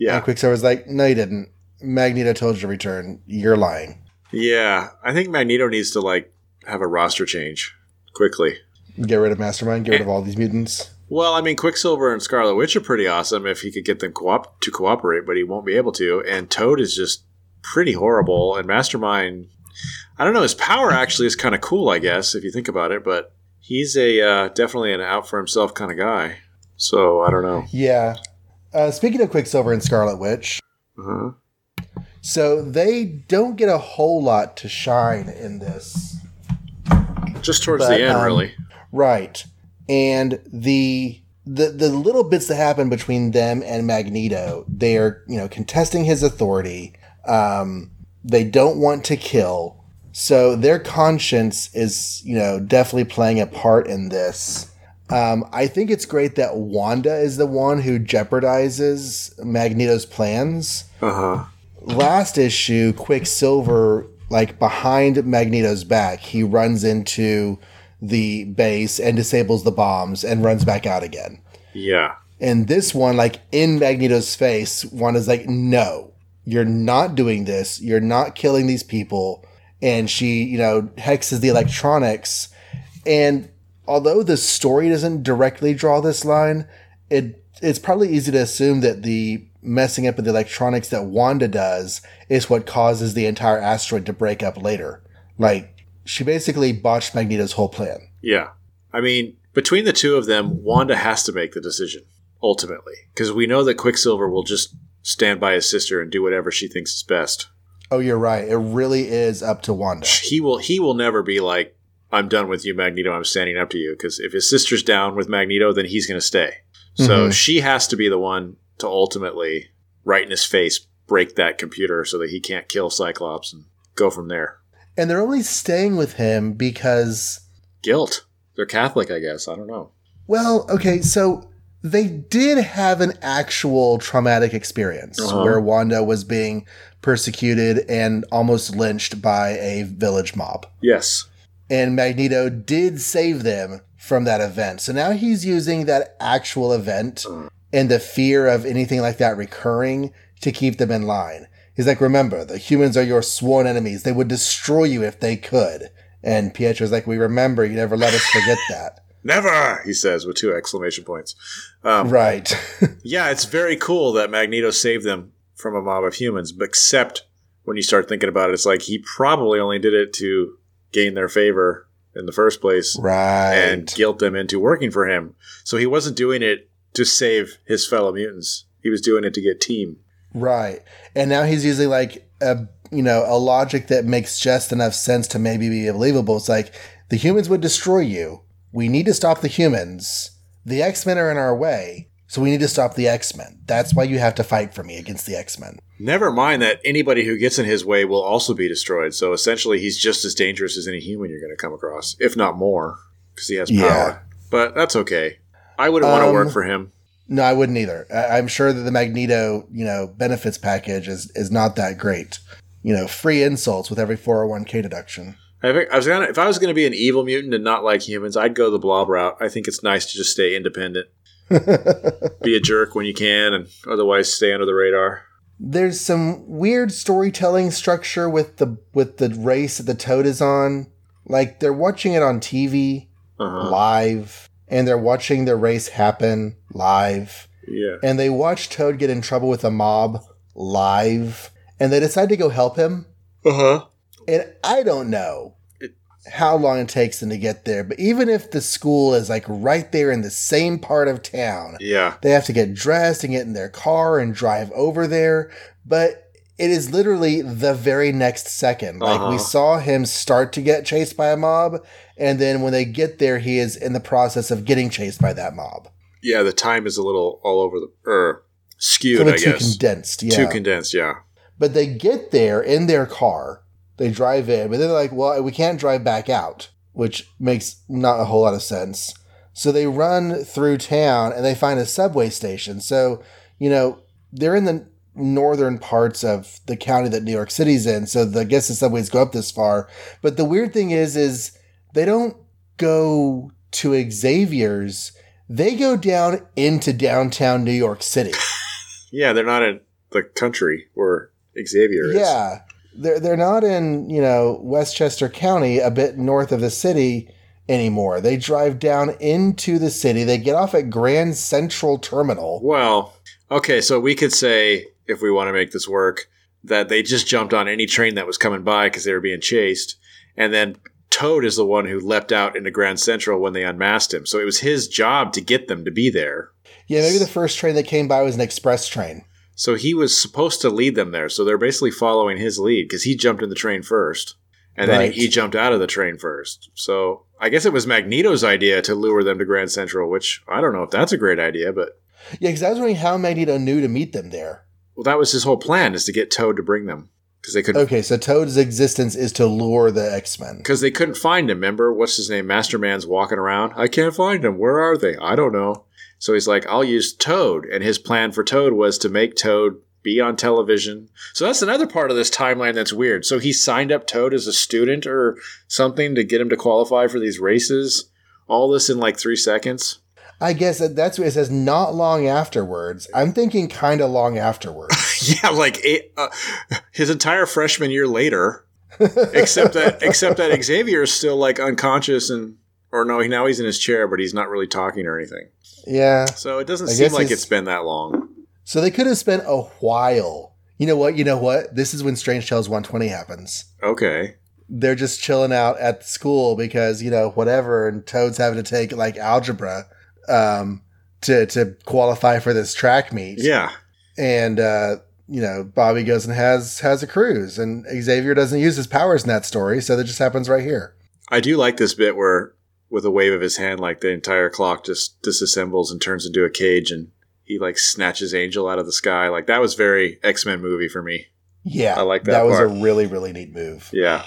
Yeah. And Quicksilver's like, "No, you didn't. Magneto told you to return. You're lying." Yeah. I think Magneto needs to like have a roster change quickly. Get rid of Mastermind. Get rid of all these mutants. Well, I mean, Quicksilver and Scarlet Witch are pretty awesome if he could get them co- to cooperate, but he won't be able to. And Toad is just pretty horrible. And Mastermind, I don't know, his power actually is kind of cool, I guess, if you think about it. But he's a uh, definitely an out for himself kind of guy. So I don't know. Yeah. Uh, speaking of Quicksilver and Scarlet Witch, Uh-huh. so they don't get a whole lot to shine in this. Just towards But, the end, um, really. Right. And the the the little bits that happen between them and Magneto, they're, you know, contesting his authority. Um, they don't want to kill. So their conscience is, you know, definitely playing a part in this. Um, I think it's great that Wanda is the one who jeopardizes Magneto's plans Uh huh. last issue, Quicksilver, like behind Magneto's back, he runs into the base and disables the bombs and runs back out again. Yeah. And this one, like in Magneto's face, Wanda's like, no, you're not doing this. You're not killing these people. And she, you know, hexes the electronics. And although the story doesn't directly draw this line, it it's probably easy to assume that the messing up of the electronics that Wanda does is what causes the entire asteroid to break up later. Like she basically botched Magneto's whole plan. Yeah. I mean, between the two of them, Wanda has to make the decision ultimately because we know that Quicksilver will just stand by his sister and do whatever she thinks is best. Oh, you're right. It really is up to Wanda. He will. He will never be like, "I'm done with you, Magneto. I'm standing up to you." Because if his sister's down with Magneto, then he's going to stay. So Mhm. she has to be the one to ultimately, right in his face, break that computer so that he can't kill Cyclops and go from there. And they're only staying with him because, Guilt. They're Catholic, I guess. I don't know. well, okay, so they did have an actual traumatic experience Uh-huh. where Wanda was being persecuted and almost lynched by a village mob. Yes. And Magneto did save them from that event. So now he's using that actual event and the fear of anything like that recurring to keep them in line. He's like, remember, the humans are your sworn enemies. They would destroy you if they could. And Pietro's like, we remember, you never let us forget that. Never, he says with two exclamation points. Um, right. Yeah, it's very cool that Magneto saved them from a mob of humans, except when you start thinking about it, it's like he probably only did it to gain their favor in the first place right. and guilt them into working for him. So he wasn't doing it to save his fellow mutants. He was doing it to get team. Right. And now he's using like a you know, a logic that makes just enough sense to maybe be believable. It's like the humans would destroy you. We need to stop the humans. The X-Men are in our way. So we need to stop the X-Men. That's why you have to fight for me against the X-Men. Never mind that anybody who gets in his way will also be destroyed. So essentially, he's just as dangerous as any human you're going to come across, if not more, because he has power. Yeah. But that's okay. I wouldn't want to Um, work for him. No, I wouldn't either. I- I'm sure that the Magneto, you know, benefits package is is not that great. You know, free insults with every 401k deduction. I think I was gonna if I was gonna be an evil mutant and not like humans, I'd go the blob route. I think it's nice to just stay independent, be a jerk when you can, and otherwise stay under the radar. There's some weird storytelling structure with the with the race that the toad is on. Like they're watching it on TV Uh-huh. live, and they're watching the race happen live, Yeah, and they watch Toad get in trouble with a mob live, and they decide to go help him. uh huh. And I don't know. How long it takes them to get there. But even if the school is like right there in the same part of town, Yeah. they have to get dressed and get in their car and drive over there. But it is literally the very next second. Like we Uh-huh. saw him start to get chased by a mob, and then when they get there, he is in the process of getting chased by that mob. Yeah, the time is a little all over the er skewed, I too guess. condensed. Yeah. Too condensed, yeah. But they get there in their car. They drive in, but they're like, well, we can't drive back out, which makes not a whole lot of sense. So they run through town and they find a subway station. So, you know, they're in the northern parts of the county that New York City's in. So the, I guess the subways go up this far. But the weird thing is, is they don't go to Xavier's. They go down into downtown New York City. Yeah, they're not in the country where Xavier is. Yeah. They're they're not in, you know, Westchester County, a bit north of the city anymore. They drive down into the city. They get off at Grand Central Terminal. Well, okay, so we could say, if we want to make this work, that they just jumped on any train that was coming by because they were being chased. And then Toad is the one who leapt out into Grand Central when they unmasked him. So it was his job to get them to be there. Yeah, maybe the first train that came by was an express train. So he was supposed to lead them there. So they're basically following his lead because he jumped in the train first. And then Right. he, he jumped out of the train first. So I guess it was Magneto's idea to lure them to Grand Central, which I don't know if that's a great idea, but Yeah, because I was wondering how Magneto knew to meet them there. well, that was his whole plan is to get Toad to bring them because they couldn't Okay, so Toad's existence is to lure the X Men. because they couldn't find him. Remember, what's his name? Mastermind's walking around. I can't find him. Where are they? I don't know. So he's like, I'll use Toad, and his plan for Toad was to make Toad be on television. So that's another part of this timeline that's weird. So he signed up Toad as a student or something to get him to qualify for these races. All this in like three seconds. I guess that that's what it says. Not long afterwards. I'm thinking kind of long afterwards. Yeah, like eight, uh, his entire freshman year later. except that except that Xavier is still like unconscious and or no, now he's in his chair, but he's not really talking or anything. yeah. So it doesn't I seem like it's been that long. So they could have spent a while. You know what? You know what? This is when Strange Tales 120 happens. Okay. They're just chilling out at school because, you know, whatever, and Toad's having to take like algebra um, to to qualify for this track meet. Yeah. And uh, you know, Bobby goes and has has a cruise and Xavier doesn't use his powers in that story, so that just happens right here. I do like this bit where with a wave of his hand, like the entire clock just disassembles and turns into a cage and he like snatches Angel out of the sky. Like that was very X Men movie for me. Yeah. I like that That was part. a really, really neat move. Yeah.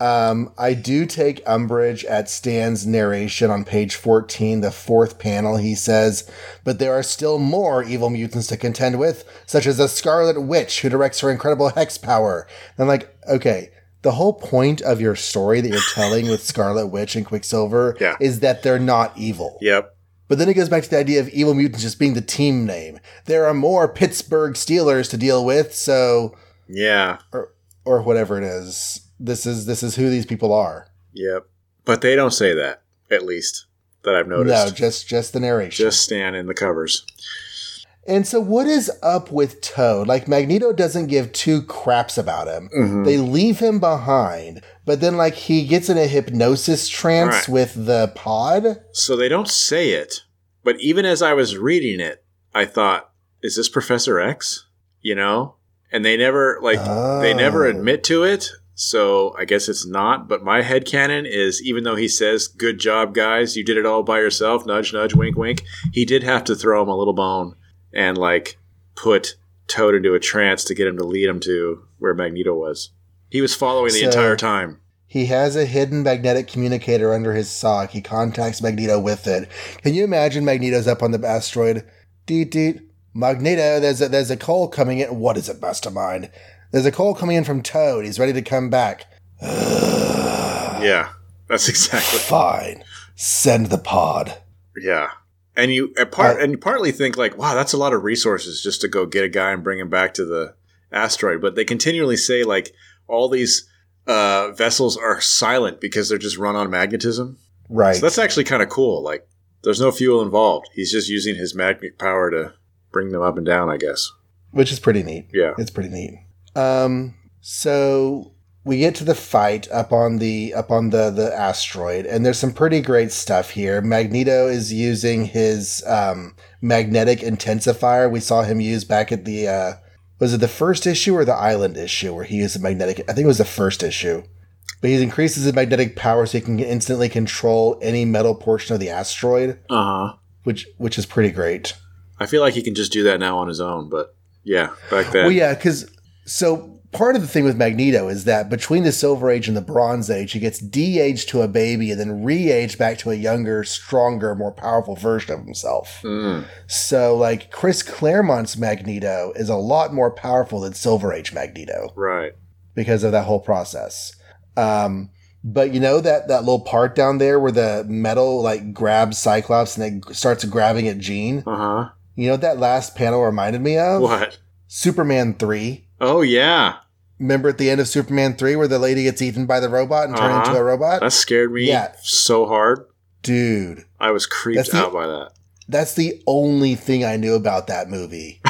Um, I do take umbrage at Stan's narration on page 14, the fourth panel. He says, But there are still more evil mutants to contend with, such as the Scarlet Witch, who directs her incredible hex power. And I'm like, okay, the whole point of your story that you're telling with Scarlet Witch and Quicksilver Yeah. is that they're not evil. Yep. But then it goes back to the idea of evil mutants just being the team name. There are more Pittsburgh Steelers to deal with, so Yeah. or or whatever it is. This is this is who these people are. Yep. But they don't say that, at least that I've noticed. No, just just the narration. just Stan in the covers. And so, what is up with Toad? Like Magneto doesn't give two craps about him. Mhm. They leave him behind, but then like he gets in a hypnosis trance Right. with the pod. So they don't say it, but even as I was reading it, I thought, is this Professor X? You know? And they never like they never Oh. admit to it. So I guess it's not, but my head headcanon is even though he says, Good job, guys, you did it all by yourself, nudge, nudge, wink, wink, he did have to throw him a little bone and like put Toad into a trance to get him to lead him to where Magneto was. He was following the So- entire time. He has a hidden magnetic communicator under his sock. He contacts Magneto with it. Can you imagine Magneto's up on the asteroid? Deet deet. Magneto, there's a, there's a call coming in. What is it, Mastermind? There's a call coming in from Toad. He's ready to come back. Yeah, that's exactly. Fine. Send the pod. Yeah, and you part and you partly think like, wow, that's a lot of resources just to go get a guy and bring him back to the asteroid. But they continually say like all these uh, vessels are silent because they're just run on magnetism. Right. So that's actually kind of cool. Like, there's no fuel involved. He's just using his magnetic power to bring them up and down. I guess. Which is pretty neat. Yeah. It's pretty neat. Um, so we get to the fight up on the up on the the asteroid, and there's some pretty great stuff here. Magneto is using his um, magnetic intensifier. We saw him use back at the uh, was it the first issue or the island issue where he used a magnetic? I think it was the first issue. But he increases his magnetic power so he can instantly control any metal portion of the asteroid, Uh huh. which which is pretty great. I feel like he can just do that now on his own, but yeah, back then. Well, yeah, because so part of the thing with Magneto is that between the Silver Age and the Bronze Age, he gets de-aged to a baby and then re-aged back to a younger, stronger, more powerful version of himself. Mm. So, like Chris Claremont's Magneto is a lot more powerful than Silver Age Magneto Right. because of that whole process. Um, but you know that that little part down there where the metal like grabs Cyclops and it starts grabbing at Jean. Uh huh. You know what that last panel reminded me of? What? Superman three. Oh yeah, Remember at the end of Superman 3 where the lady gets eaten by the robot and turned Uh-huh. into a robot? that scared me Yeah. so hard. Dude, I was creeped the- out by that. that's the only thing I knew about that movie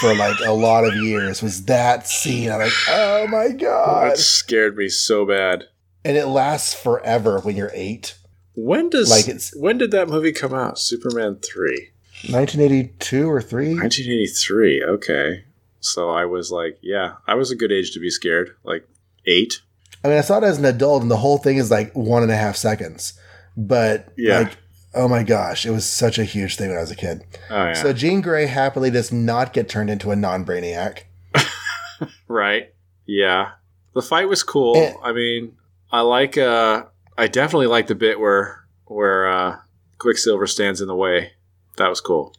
for like a lot of years was that scene. I'm like, oh my God. That scared me so bad. And it lasts forever when you're eight. When does Like it's- when did that movie come out? Superman three. 1982 or 3? 1983. Okay, so I was like, yeah, I was a good age to be scared. Like eight. I mean, I saw it as an adult and the whole thing is like one and a half seconds. But Yeah. like, oh my gosh, it was such a huge thing when I was a kid. Oh yeah. So Jean Grey happily does not get turned into a non brainiac. Right. Yeah. The fight was cool. Eh. I mean, I like uh I definitely like the bit where where uh Quicksilver stands in the way. That was cool.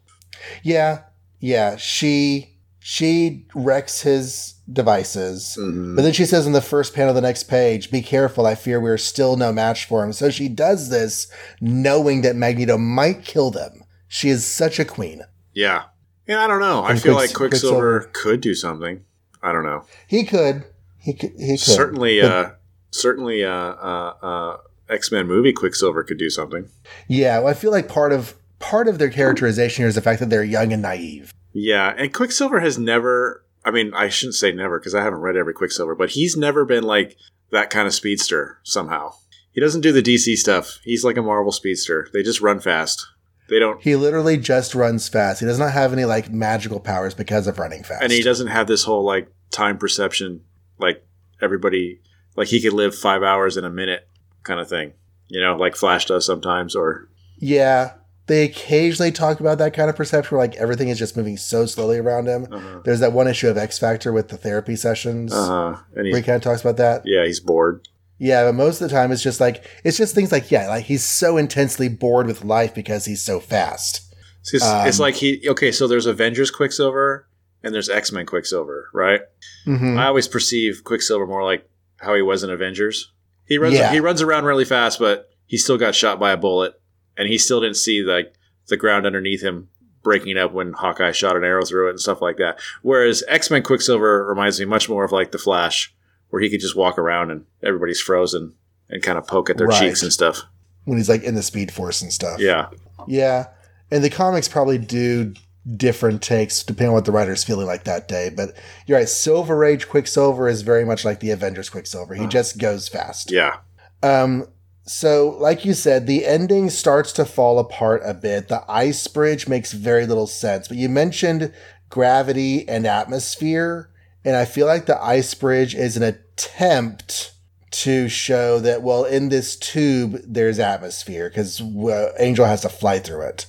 Yeah, yeah. She she wrecks his devices, Mhm. but then she says in the first panel of the next page, "Be careful. I fear we're still no match for him." So she does this knowing that Magneto might kill them. She is such a queen. Yeah. Yeah, I don't know. I feel Quicks- like Quicksilver, Quicksilver- could do something. I don't know. He could. He could. He could. Certainly But- uh certainly uh uh uh X-Men movie Quicksilver could do something. Yeah. Well, I feel like part of part of their characterization here is the fact that they're young and naive. Yeah, and Quicksilver has never. I mean, I shouldn't say never because I haven't read every Quicksilver, but he's never been like that kind of speedster somehow. He doesn't do the DC stuff. He's like a Marvel speedster. They just run fast. They don't, He literally just runs fast. He does not have any like magical powers because of running fast. and he doesn't have this whole like time perception like everybody. Like he could live five hours in a minute kind of thing. You know, like Flash does sometimes, or Yeah. They occasionally talk about that kind of perception where like everything is just moving so slowly around him. uh There's that one issue of X Factor with the therapy sessions uh and where he he, kind of talks about that. yeah, he's bored. Yeah, but most of the time it's just like it's just things like yeah, like he's so intensely bored with life because he's so fast. It's, it's Um, like he okay. So there's Avengers Quicksilver and there's X Men Quicksilver, right? hmm I always perceive Quicksilver more like how he was in Avengers. He runs Yeah. he runs around really fast, but he still got shot by a bullet, and he still didn't see like the ground underneath him breaking up when Hawkeye shot an arrow through it and stuff like that. Whereas X Men Quicksilver reminds me much more of like the Flash, where he could just walk around and everybody's frozen and kind of poke at their Right. cheeks and stuff. When he's like in the Speed Force and stuff. Yeah, Yeah. And the comics probably do different takes depending on what the writer's feeling like that day. But you're right. Silver Age Quicksilver is very much like the Avengers Quicksilver. He Uh. just goes fast. yeah, Um, so, like you said, the ending starts to fall apart a bit. The ice bridge makes very little sense. But you mentioned gravity and atmosphere. And I feel like the ice bridge is an attempt to show that, well, in this tube, there's atmosphere because uh, Angel has to fly through it.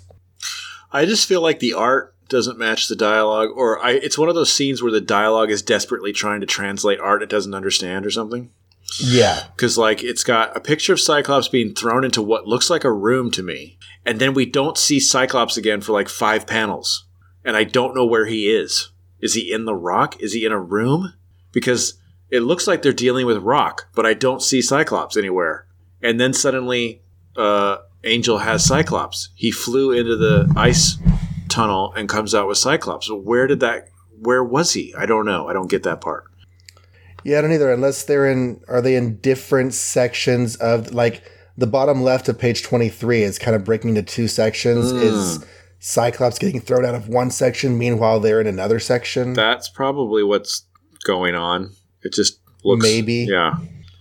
I just feel like the art doesn't match the dialogue, or I, it's one of those scenes where the dialogue is desperately trying to translate art it doesn't understand or something. Yeah. Because like it's got a picture of Cyclops being thrown into what looks like a room to me, and then we don't see Cyclops again for like five panels, and I don't know where he is. Is he in the rock? Is he in a room? Because it looks like they're dealing with rock, but I don't see Cyclops anywhere. And then suddenly, uh, Angel has Cyclops. He flew into the ice tunnel and comes out with Cyclops. Where did that? Where was he? I don't know. I don't get that part. Yeah, I don't either. Unless they're in, are they in different sections of like the bottom left of page 23 is kind of breaking into two sections. Mm. Is Cyclops getting thrown out of one section, meanwhile they're in another section? That's probably what's going on. It just looks Maybe. yeah.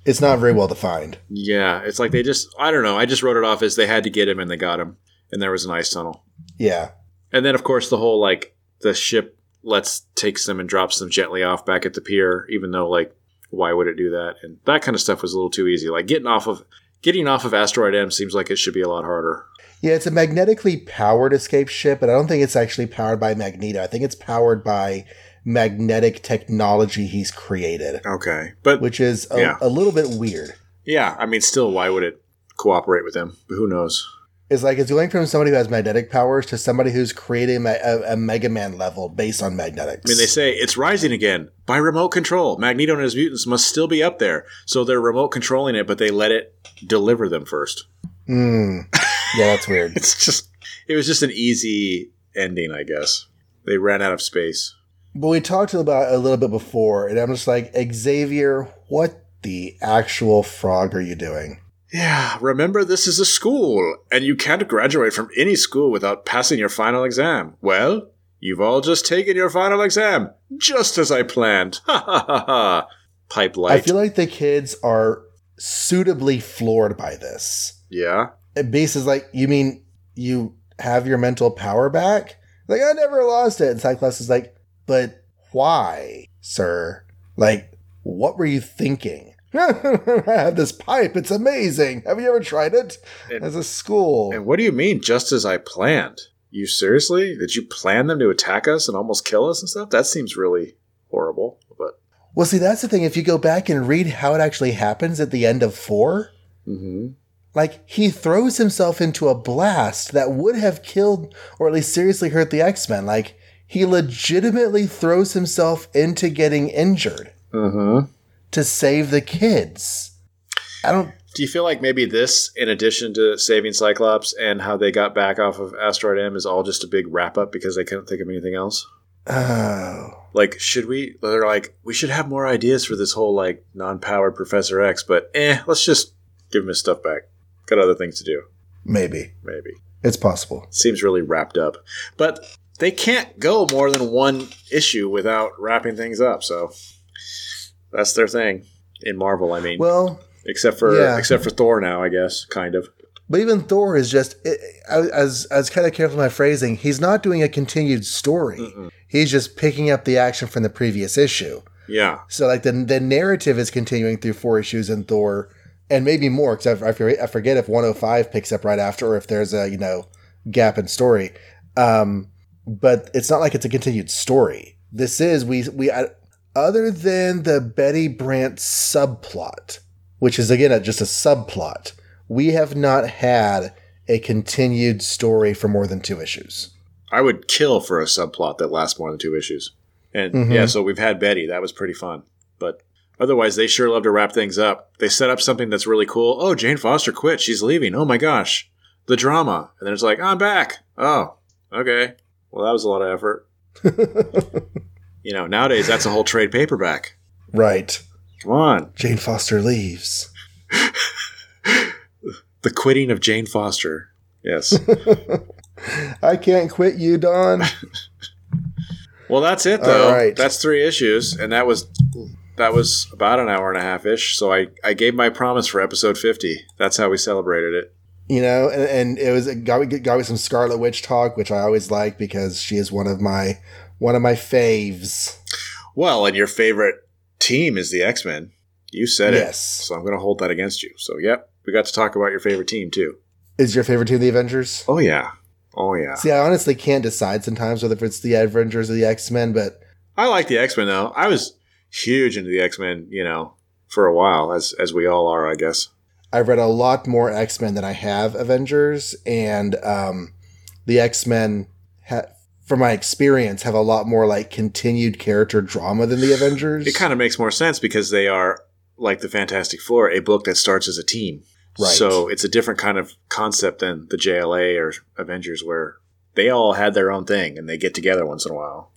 It's not very well defined. Yeah, it's like they just I don't know. I just wrote it off as they had to get him and they got him, and there was an ice tunnel. Yeah. And then of course the whole like the ship lets takes them and drops them gently off back at the pier, even though like why would it do that? And that kind of stuff was a little too easy. Like getting off of getting off of asteroid M seems like it should be a lot harder. Yeah, it's a magnetically powered escape ship, but I don't think it's actually powered by Magneto. I think it's powered by magnetic technology he's created, Okay, but which is a, Yeah. a little bit weird. yeah, I mean, still, why would it cooperate with him? Who knows? It's like it's going from somebody who has magnetic powers to somebody who's creating a, a, a Mega Man level based on magnetics. I mean, they say it's rising again by remote control. Magneto and his mutants must still be up there, so they're remote controlling it, but they let it deliver them first. Mm. Yeah, that's weird. It's just, it was just an easy ending, I guess. They ran out of space. But we talked about it a little bit before, and I'm just like, Xavier, what the actual frog are you doing? Yeah, remember this is a school, and you can't graduate from any school without passing your final exam. Well, you've all just taken your final exam, just as I planned. Ha ha ha ha. Pipe life. I feel like the kids are suitably floored by this. yeah. And Beast is like, you mean you have your mental power back? Like, I never lost it. And Cyclops is like, but why, sir? Like, what were you thinking? I have this pipe. It's amazing. Have you ever tried it? And- As a school. And what do you mean, just as I planned? You seriously? Did you plan them to attack us and almost kill us and stuff? That seems really horrible. But Well, see, that's the thing. If you go back and read how it actually happens at the end of four, hmm like he throws himself into a blast that would have killed or at least seriously hurt the X Men. Like he legitimately throws himself into getting injured hmm to save the kids. I don't. Do you feel like maybe this, in addition to saving Cyclops and how they got back off of Asteroid M, is all just a big wrap up because they couldn't think of anything else? Oh, Like, should we? They're like, we should have more ideas for this whole like non-powered Professor X, but eh, let's just give him his stuff back. Got other things to do, maybe maybe. it's possible. Seems really wrapped up, but they can't go more than one issue without wrapping things up. So that's their thing in Marvel. I mean, Well, except for yeah. except for Thor now, I guess, kind of. but even Thor is just as as kind of careful my phrasing. He's not doing a continued story. Mm-mm. He's just picking up the action from the previous issue. Yeah, So like the the narrative is continuing through four issues in Thor, and maybe more because I, I forget- I forget if 105 picks up right after or if there's a you know gap in story. Um, but it's not like it's a continued story. This is we we I, other than the Betty Brant subplot, which is again a, just a subplot. We have not had a continued story for more than two issues. I would kill for a subplot that lasts more than two issues. And Mhm. yeah, so we've had Betty. That was pretty fun. But otherwise, they sure love to wrap things up. They set up something that's really cool. Oh, Jane Foster quit. She's leaving. Oh my gosh. The drama. And then it's like, I'm back. Oh, okay. Well, that was a lot of effort. You know, nowadays, that's a whole trade paperback. right. Come on. Jane Foster leaves. The quitting of Jane Foster. Yes. I can't quit you, Don. Well, that's it though. Right. That's three issues, and that was that was about an hour and a half ish. So I I gave my promise for episode fifty. That's how we celebrated it. you know, and, and it was it got me got me some Scarlet Witch talk, which I always like because she is one of my one of my faves. Well, and your favorite team is the X Men. You said it, Yes. so I'm going to hold that against you. So yep, we got to talk about your favorite team too. Is your favorite team the Avengers? Oh yeah, oh yeah. See, I honestly can't decide sometimes whether it's the Avengers or the X Men, but I like the X Men though. I was huge into the X Men. You know, for a while, as as we all are, I guess. I've read a lot more X Men than I have Avengers, and um, the X Men, ha- from my experience, have a lot more like continued character drama than the Avengers. It kind of makes more sense because they are like the Fantastic Four, a book that starts as a team. Right. So it's a different kind of concept than the JLA or Avengers, where they all had their own thing and they get together once in a while.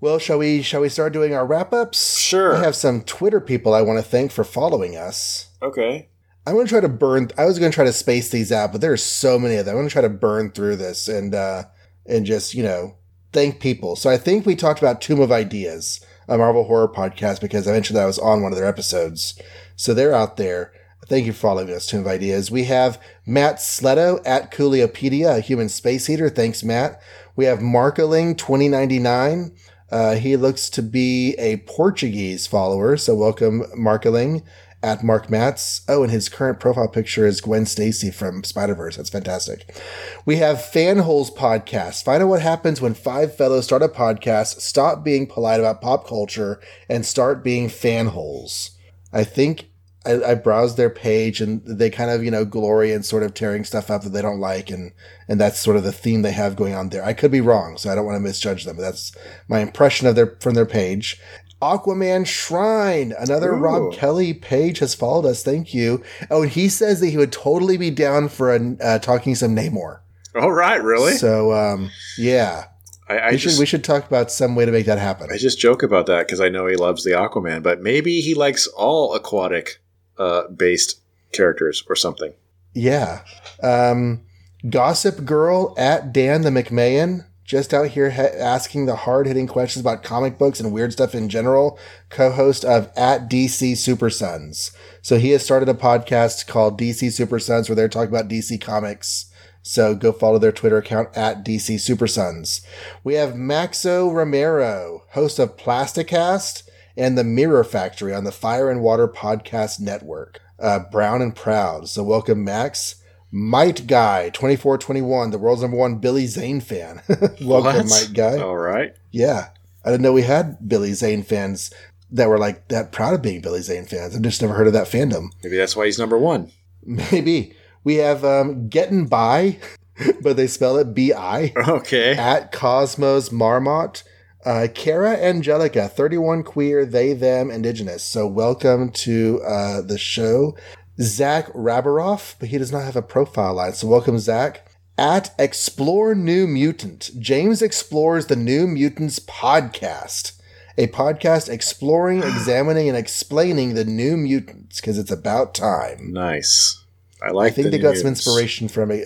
Well, shall we shall we start doing our wrap ups? Sure. I have some Twitter people I want to thank for following us. Okay. I'm going to try to burn. I was going to try to space these out, but there's so many of them. I'm going to try to burn through this and uh, and just you know thank people. So I think we talked about Tomb of Ideas. a Marvel horror podcast because I mentioned that I was on one of their episodes. So they're out there. Thank you for following us, Tomb of Ideas. We have Matt Sleto at Cooliopedia, a human space heater. Thanks, Matt. We have Markeling 2099. Uh, he looks to be a Portuguese follower, so welcome, Markeling at Mark Matz. Oh, and his current profile picture is Gwen Stacy from Spider Verse. That's fantastic. We have Fanholes Podcast. Find out what happens when five fellows start a podcast, stop being polite about pop culture, and start being fanholes. I think I, I browsed their page and they kind of, you know, glory in sort of tearing stuff up that they don't like. And, and that's sort of the theme they have going on there. I could be wrong, so I don't want to misjudge them, but that's my impression of their, from their page. Aquaman Shrine, another Ooh. Rob Kelly page has followed us. Thank you. Oh, and he says that he would totally be down for a, uh, talking some Namor. All right, really? So, um, yeah, I, I we just should we should talk about some way to make that happen. I just joke about that because I know he loves the Aquaman, but maybe he likes all aquatic uh, based characters or something. Yeah. Um, Gossip Girl at Dan the McMahon, just out here ha- asking the hard hitting questions about comic books and weird stuff in general. Co host of at DC Super Sons. So he has started a podcast called DC Super Sons where they're talking about DC Comics. So go follow their Twitter account at DC Super Sons. We have Maxo Romero, host of Plasticast and the Mirror Factory on the Fire and Water Podcast Network. Uh, Brown and Proud. So welcome, Max. Might Guy, 2421, the world's number one Billy Zane fan. welcome? Might Guy. All right. Yeah. I didn't know we had Billy Zane fans that were like that proud of being Billy Zane fans. I've just never heard of that fandom. Maybe that's why he's number one. Maybe. We have um, Getting By, but they spell it B I, Okay. at Cosmos Marmot. Uh, Kara Angelica, 31 queer, they, them, indigenous. So welcome to uh, the show. Zach Rabaroff, but he does not have a profile line. So welcome, Zach. At Explore New Mutant, James explores the New Mutants podcast, a podcast exploring, examining, and explaining the New Mutants because it's about time. Nice. I like. I think the they got some inspiration from uh,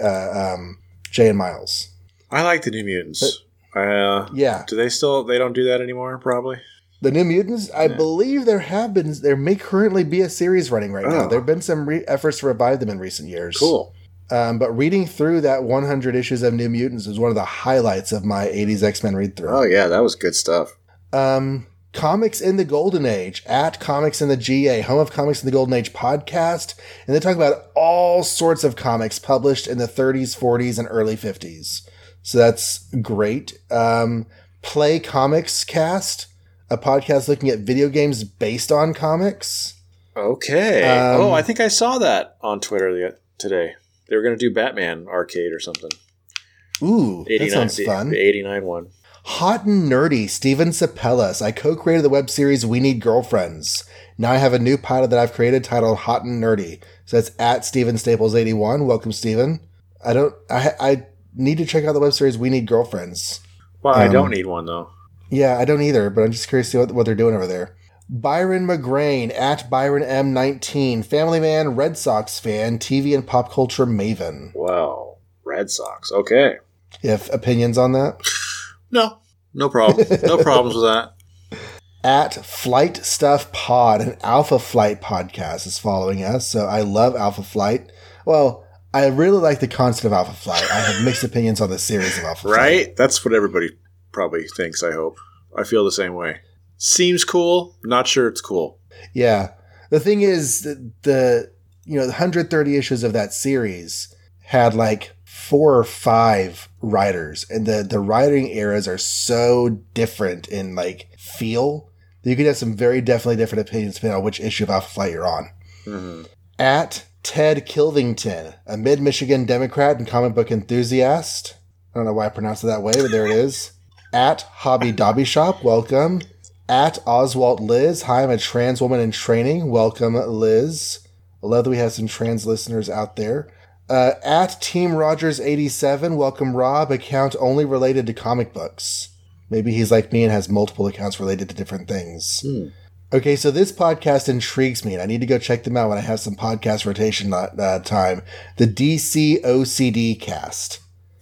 um, Jay and Miles. I like the New Mutants. uh, Yeah, do they still? They don't do that anymore. Probably. The New Mutants. I Yeah. believe there have been, there may currently be a series running right now. Oh. There have been some re- efforts to revive them in recent years. Cool. Um, but reading through that 100 issues of New Mutants was one of the highlights of my 80s X Men read through. Oh yeah, that was good stuff. Um, Comics in the Golden Age at Comics in the GA, home of Comics in the Golden Age podcast. And they talk about all sorts of comics published in the 30s, 40s, and early 50s. So that's great. Um, Play Comics Cast, a podcast looking at video games based on comics. Okay. Um, oh, I think I saw that on Twitter the, today. They were going to do Batman arcade or something. Ooh, that sounds the, fun. The eighty-nine one. Hot and nerdy, Steven Tsapelas. I co-created the web series We Need Girlfriends. Now I have a new pilot that I've created titled Hot and Nerdy. So that's at Steven Staples eighty one. Welcome, Steven. I don't. I I need to check out the web series We Need Girlfriends. Well, I Um, don't need one though. Yeah, I don't either, but I'm just curious to see what, what they're doing over there. Byron McGrain at Byron M19, family man, Red Sox fan, TV and pop culture maven. Wow, Red Sox. Okay. You have opinions on that? No, no problem. no problems with that. at Flight Stuff Pod, an Alpha Flight podcast, is following us. So I love Alpha Flight. Well, I really like the concept of Alpha Flight. I have mixed opinions on the series of Alpha Flight. Right? That's what everybody probably thinks. I hope. I feel the same way. Seems cool. Not sure it's cool. Yeah. The thing is, the, the you know, the 130 issues of that series had like four or five writers, and the the writing eras are so different in like feel that you could have some very definitely different opinions depending on which issue of Alpha Flight you're on. hmm at Ted Kilvington, a mid Michigan Democrat and comic book enthusiast. I don't know why I pronounced it that way, but there it is. At Hobby Dobby Shop, welcome. At Oswald Liz, hi, I'm a trans woman in training. Welcome, Liz. I love that we have some trans listeners out there. Uh, at Team Rogers 87, welcome, Rob, account only related to comic books. Maybe he's like me and has multiple accounts related to different things. Hmm. Okay, so this podcast intrigues me, and I need to go check them out when I have some podcast rotation uh, uh, time. The DC OCD cast.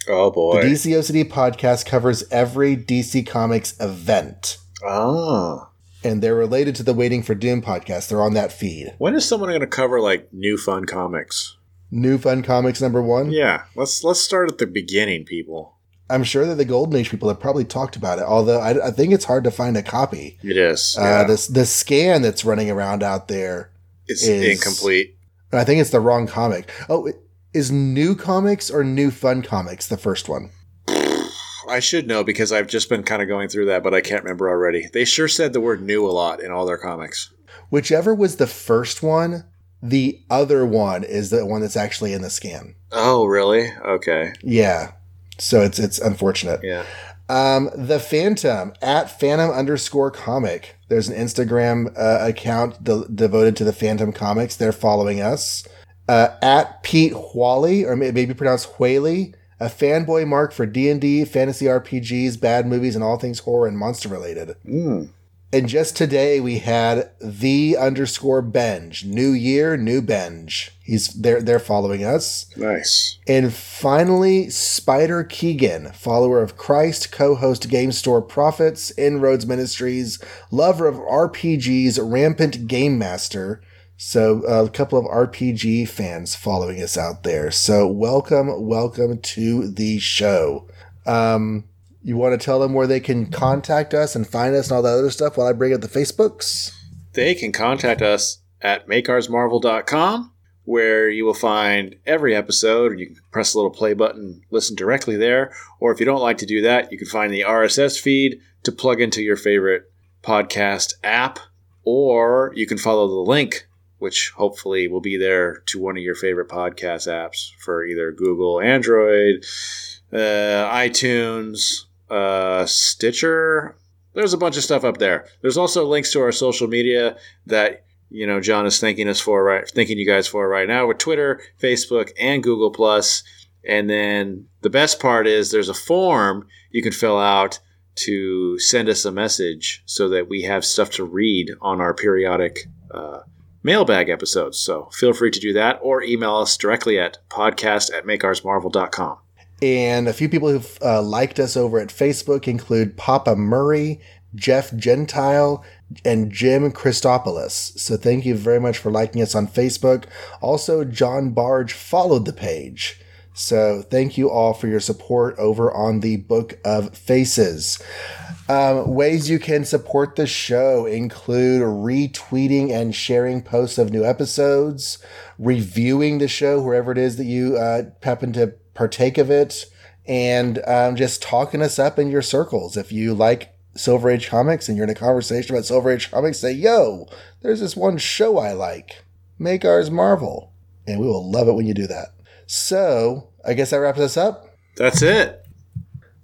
Oh boy. The DC OCD podcast covers every DC Comics event. oh. and they're related to the Waiting for Doom podcast. They're on that feed. When is someone going to cover like new fun comics? New Fun Comics number one. Yeah, let's let's start at the beginning, people. I'm sure that the Golden Age people have probably talked about it, although I, I think it's hard to find a copy. It is. Uh, yeah. this the scan that's running around out there. it's is- incomplete. I think it's the wrong comic. Oh, it- is New Comics or New Fun Comics the first one? I should know because I've just been kind of going through that, but I can't remember already. They sure said the word "new" a lot in all their comics. Whichever was the first one, the other one is the one that's actually in the scan. Oh, really? Okay. Yeah. So it's it's unfortunate. Yeah. Um, the Phantom at Phantom underscore comic. There's an Instagram uh, account de- devoted to the Phantom comics. They're following us. Uh, at Pete Whalley, or maybe pronounced Whaley, a fanboy mark for D and D, fantasy RPGs, bad movies, and all things horror and monster related. Mm. And just today we had the underscore Benj. New year, new Benj. He's they're they're following us. Nice. And finally, Spider Keegan, follower of Christ, co host Game Store Profits, Inroads Ministries, lover of RPGs, rampant game master. So, a couple of RPG fans following us out there. So, welcome, welcome to the show. Um, you want to tell them where they can contact us and find us and all that other stuff while I bring up the Facebooks? They can contact us at makeoursmarvel.com, where you will find every episode. You can press the little play button, listen directly there. Or if you don't like to do that, you can find the RSS feed to plug into your favorite podcast app. Or you can follow the link, which hopefully will be there to one of your favorite podcast apps for either Google, Android, uh, iTunes, uh, Stitcher. There's a bunch of stuff up there. There's also links to our social media that you know John is thanking us for right, thanking you guys for right now with Twitter, Facebook, and Google Plus. And then the best part is there's a form you can fill out to send us a message so that we have stuff to read on our periodic uh, mailbag episodes. So feel free to do that or email us directly at podcast at makeoursmarvel.com. And a few people who've uh, liked us over at Facebook include Papa Murray, Jeff Gentile, and Jim Christopoulos. So thank you very much for liking us on Facebook. Also, John Barge followed the page. So thank you all for your support over on the Book of Faces. Um, ways you can support the show include retweeting and sharing posts of new episodes, reviewing the show wherever it is that you uh, happen to partake of it, and um, just talking us up in your circles. If you like Silver Age comics and you're in a conversation about Silver Age comics, say, yo, there's this one show I like. Make ours Marvel. And we will love it when you do that. So, I guess that wraps us up. That's it.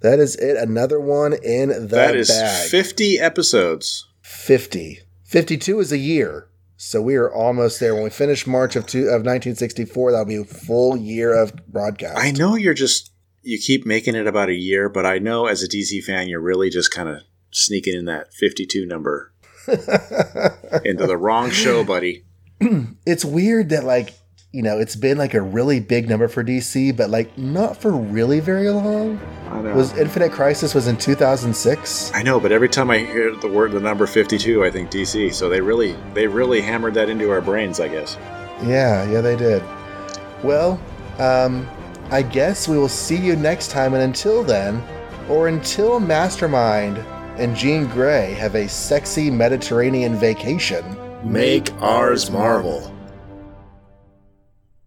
That is it. Another one in the That is bag. 50 episodes. 50. 52 is a year. So we are almost there. When we finish March of, two, of 1964, that'll be a full year of broadcast. I know you're just you keep making it about a year, but I know as a DC fan, you're really just kind of sneaking in that 52 number into the wrong show, buddy. it's weird that, like, you know, it's been like a really big number for DC, but like not for really very long. I know. Was Infinite Crisis was in 2006? I know, but every time I hear the word the number 52, I think DC. So they really they really hammered that into our brains, I guess. Yeah, yeah, they did. Well, um, I guess we will see you next time, and until then, or until Mastermind and Jean Grey have a sexy Mediterranean vacation. Make ours Marvel.